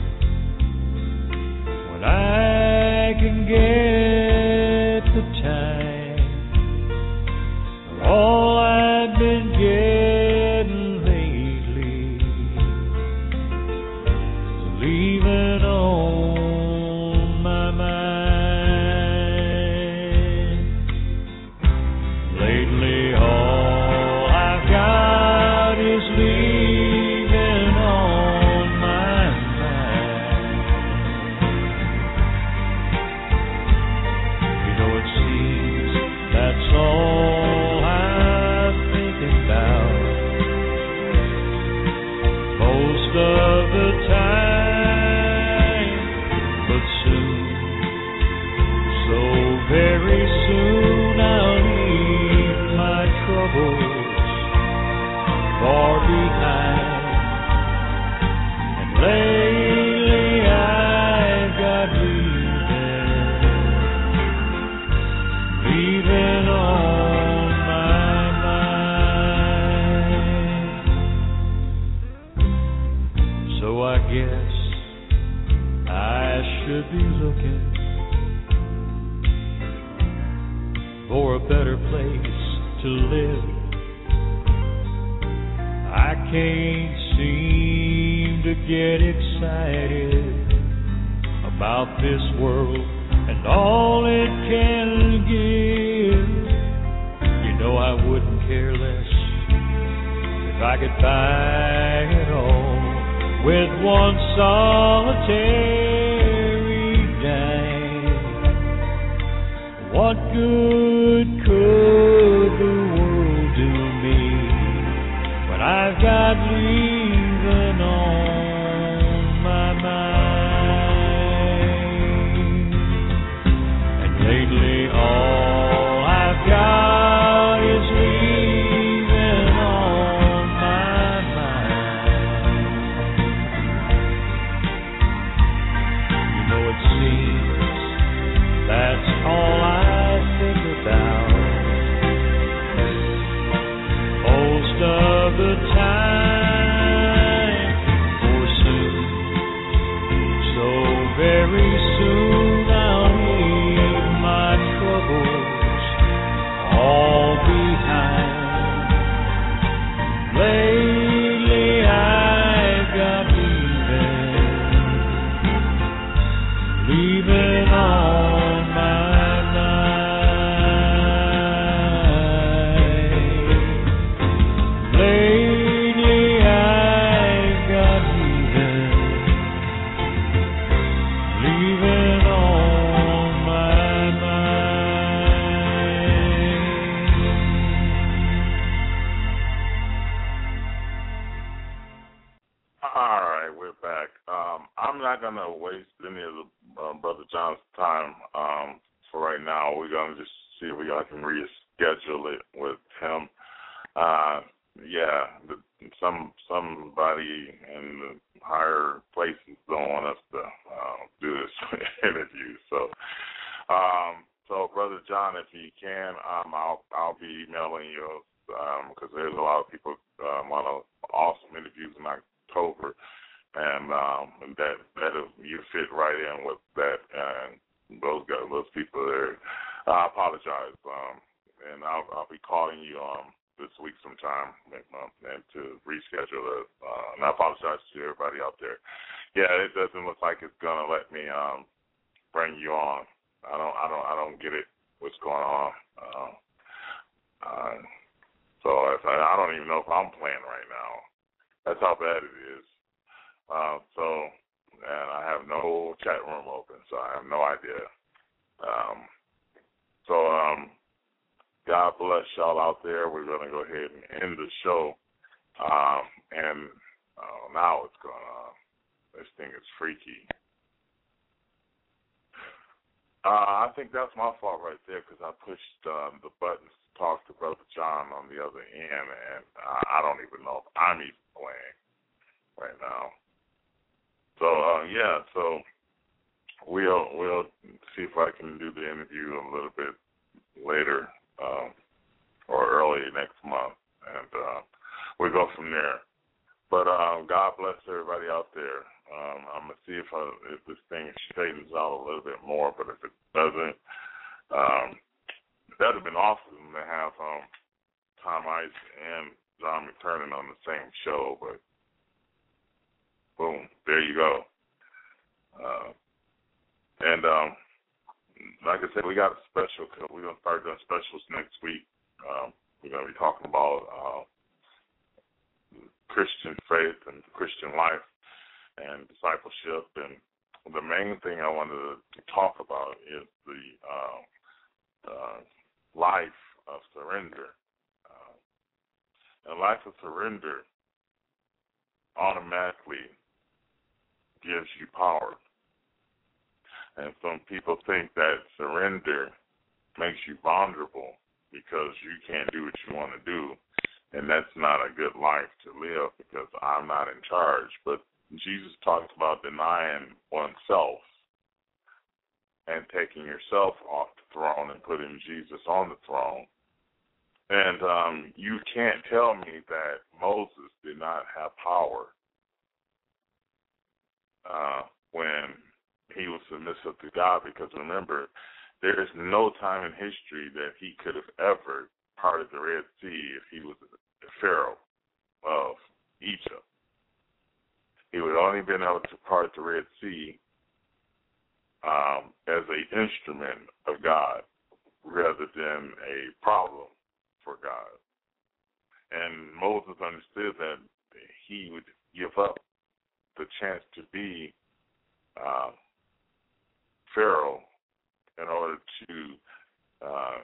to uh,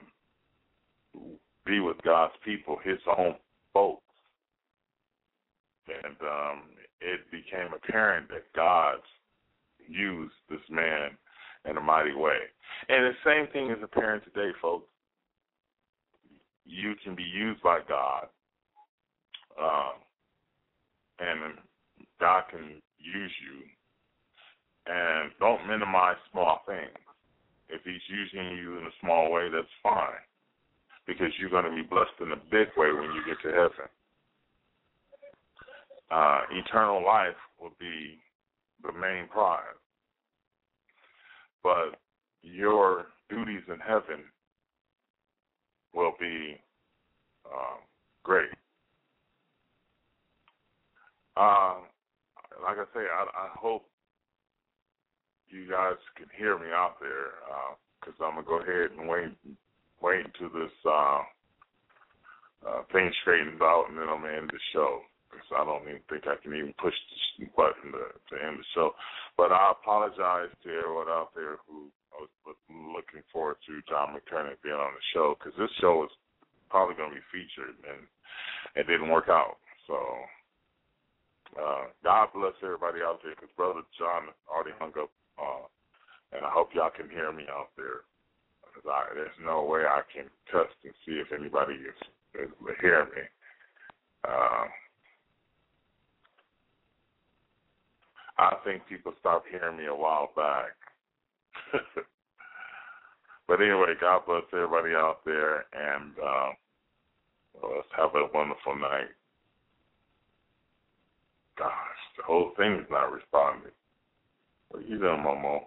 be with God's people, his own folks. And um, it became apparent that God used this man in a mighty way. And the same thing is apparent today, folks. You can be used by God, uh, and God can use you. And don't minimize small things. If He's using you in a small way, that's fine, because you're going to be blessed in a big way when you get to heaven. Uh, eternal life will be the main prize but your duties in heaven will be um, great. Uh, like I say, I, I hope you guys can hear me out there because uh, I'm gonna go ahead and wait wait until this uh, uh, thing straightens out, and then I'm gonna end the show because I don't even think I can even push the button to, to end the show. But I apologize to everyone out there who was looking forward to John McTernan being on the show because this show is probably going to be featured and it didn't work out. So uh, God bless everybody out there because Brother John already hung up, uh, and I hope y'all can hear me out there. Because I, there's no way I can test and see if anybody is, is hearing me. Uh, I think people stopped hearing me a while back. but anyway, God bless everybody out there, and uh, let's have a wonderful night. Gosh, the whole thing is not responding. You doing, Momo?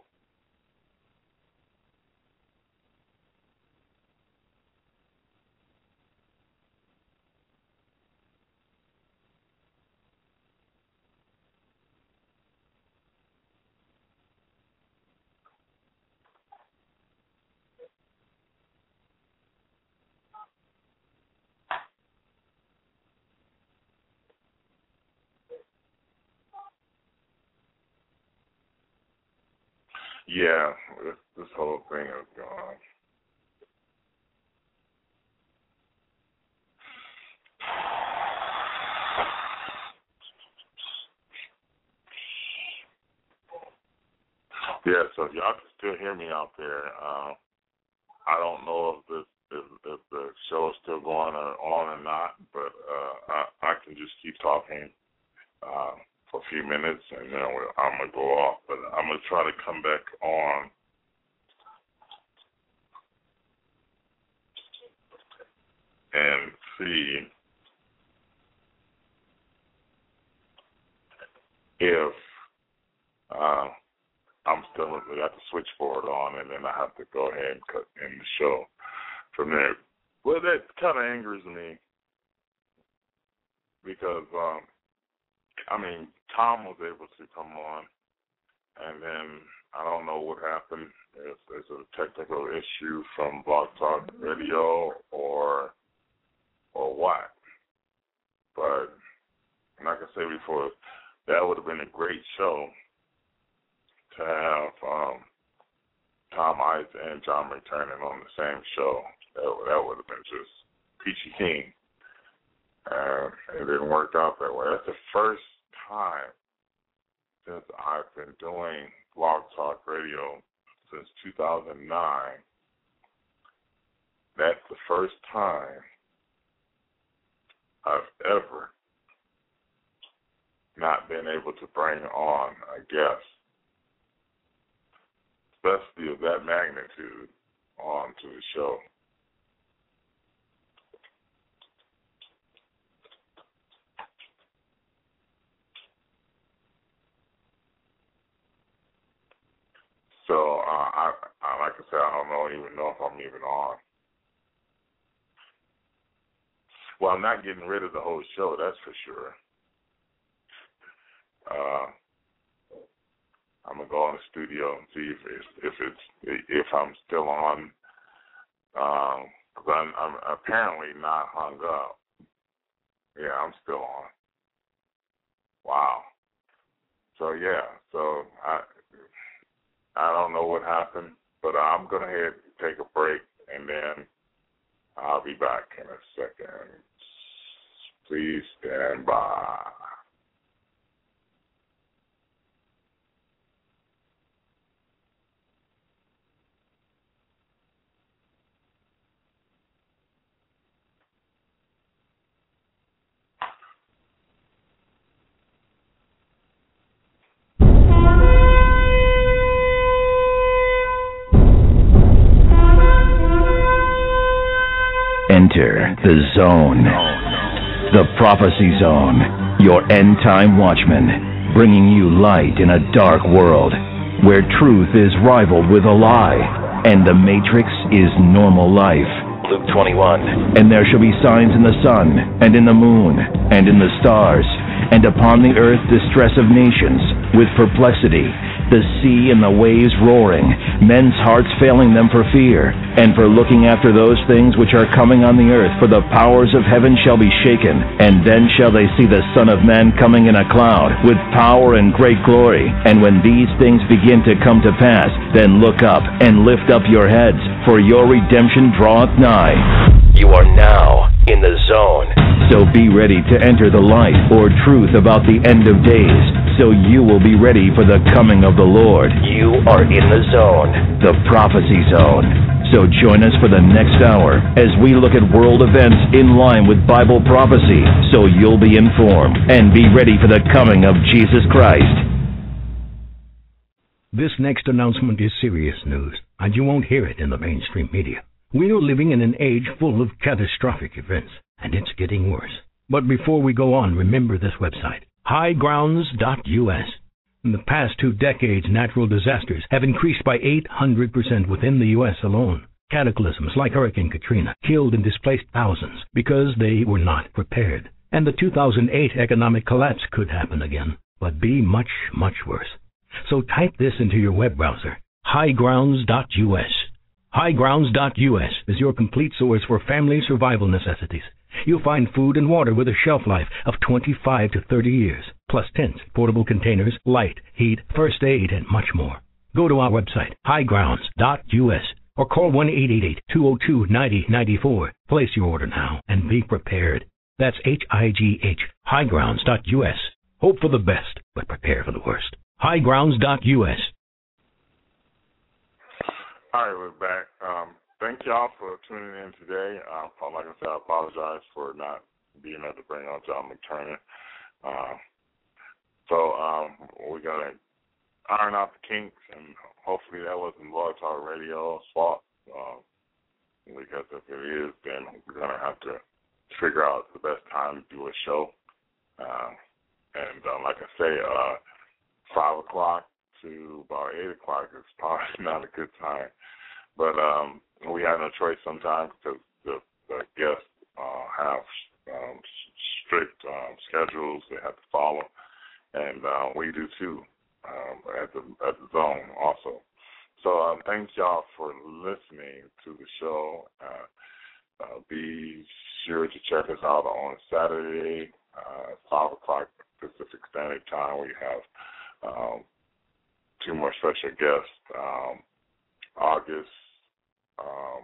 Yeah, this, this whole thing is gone. Yeah, so if y'all can still hear me out there, uh, I don't know if this if, if the show is still going or on or not, but uh, I, I can just keep talking. Uh, a few minutes, and then I'm gonna go off. But I'm gonna try to come back on. And see if uh, I'm still got the switchboard on, and then I have to go ahead and cut in the show from there. Well, that kind of angers me because um, I mean, Tom was able to come on, and then I don't know what happened. If there's a technical issue from Blog Talk Radio or or what. But like I said before, that would have been a great show to have um, Tom Ice and John McTernan on the same show. That, that would have been just peachy keen. And it didn't work out that way. That's the first time since I've been doing Blog Talk Radio since 2009. That's the first time I've ever not been able to bring on a guest, especially of that magnitude, onto the show. So uh, I, I, like I said, I don't know, even know if I'm even on. Well, I'm not getting rid of the whole show, that's for sure. Uh, I'm gonna go in the studio and see if it's if it's if I'm still on. Um, cause I'm, I'm apparently not hung up. Yeah, I'm still on. Wow. So yeah, so I I don't know what happened, but I'm gonna head take a break and then I'll be back in a second. Please stand by. Enter the zone. The prophecy zone. Your end time watchman. Bringing you light in a dark world where truth is rivaled with a lie and the matrix is normal life. Luke 21. And there shall be signs in the sun, and in the moon, and in the stars, and upon the earth distress of nations, with perplexity, the sea and the waves roaring, men's hearts failing them for fear, and for looking after those things which are coming on the earth, for the powers of heaven shall be shaken. And then shall they see the Son of Man coming in a cloud, with power and great glory. And when these things begin to come to pass, then look up and lift up your heads, for your redemption draweth nigh. You are now in the zone. So be ready to enter the light or truth about the end of days, so you will be ready for the coming of the Lord. You are in the zone, the prophecy zone. So join us for the next hour as we look at world events in line with Bible prophecy, so you'll be informed and be ready for the coming of Jesus Christ. This next announcement is serious news, and you won't hear it in the mainstream media. We are living in an age full of catastrophic events, and it's getting worse. But before we go on, remember this website, highgrounds.us. In the past two decades, natural disasters have increased by 800% within the U.S. alone. Cataclysms like Hurricane Katrina killed and displaced thousands because they were not prepared. And the 2008 economic collapse could happen again, but be much, much worse. So type this into your web browser, highgrounds.us. Highgrounds.us is your complete source for family survival necessities. You'll find food and water with a shelf life of 25 to 30 years, plus tents, portable containers, light, heat, first aid, and much more. Go to our website, highgrounds.us, or call 1-888-202-9094. Place your order now and be prepared. That's H-I-G-H, highgrounds.us. Hope for the best, but prepare for the worst. highgrounds.us. All right, we're back. Um, thank y'all for tuning in today. Um, like I said, I apologize for not being able to bring on John McTernan. Uh, so um, we're gonna iron out the kinks, and hopefully that wasn't Blog Talk Radio's fault. Uh, because if it is, then we're gonna have to figure out the best time to do a show. Uh, and uh, like I say, uh, five o'clock to about eight o'clock is probably not a good time. But um, we have no choice sometimes because the, the guests uh, have um, strict um, schedules they have to follow, and uh, we do too um, at the at the zone also. So um, thanks y'all for listening to the show. Uh, uh, be sure to check us out on Saturday, uh, five o'clock Pacific Standard Time. We have um, two more special guests. Um, August um,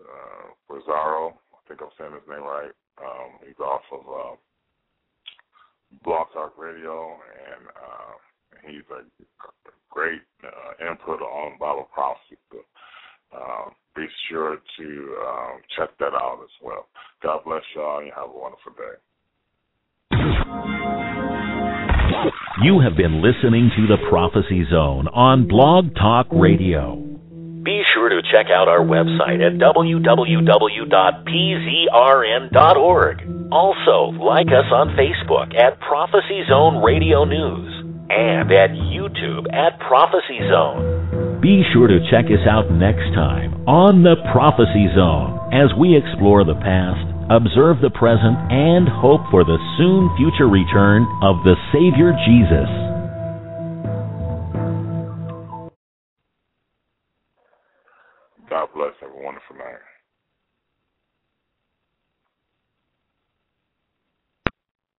uh, Rosaro, I think I'm saying his name right. Um, he's off of uh, Talk Radio, and uh, he's a great uh, input on Bible prophecy. Uh, be sure to um, check that out as well. God bless y'all, and have a wonderful day. You have been listening to the Prophecy Zone on Blog Talk Radio. Be sure to check out our website at www.pzrn.org. Also, like us on Facebook at Prophecy Zone Radio News and at YouTube at Prophecy Zone. Be sure to check us out next time on the Prophecy Zone as we explore the past, observe the present, and hope for the soon future return of the Savior Jesus. God bless. Have a wonderful night.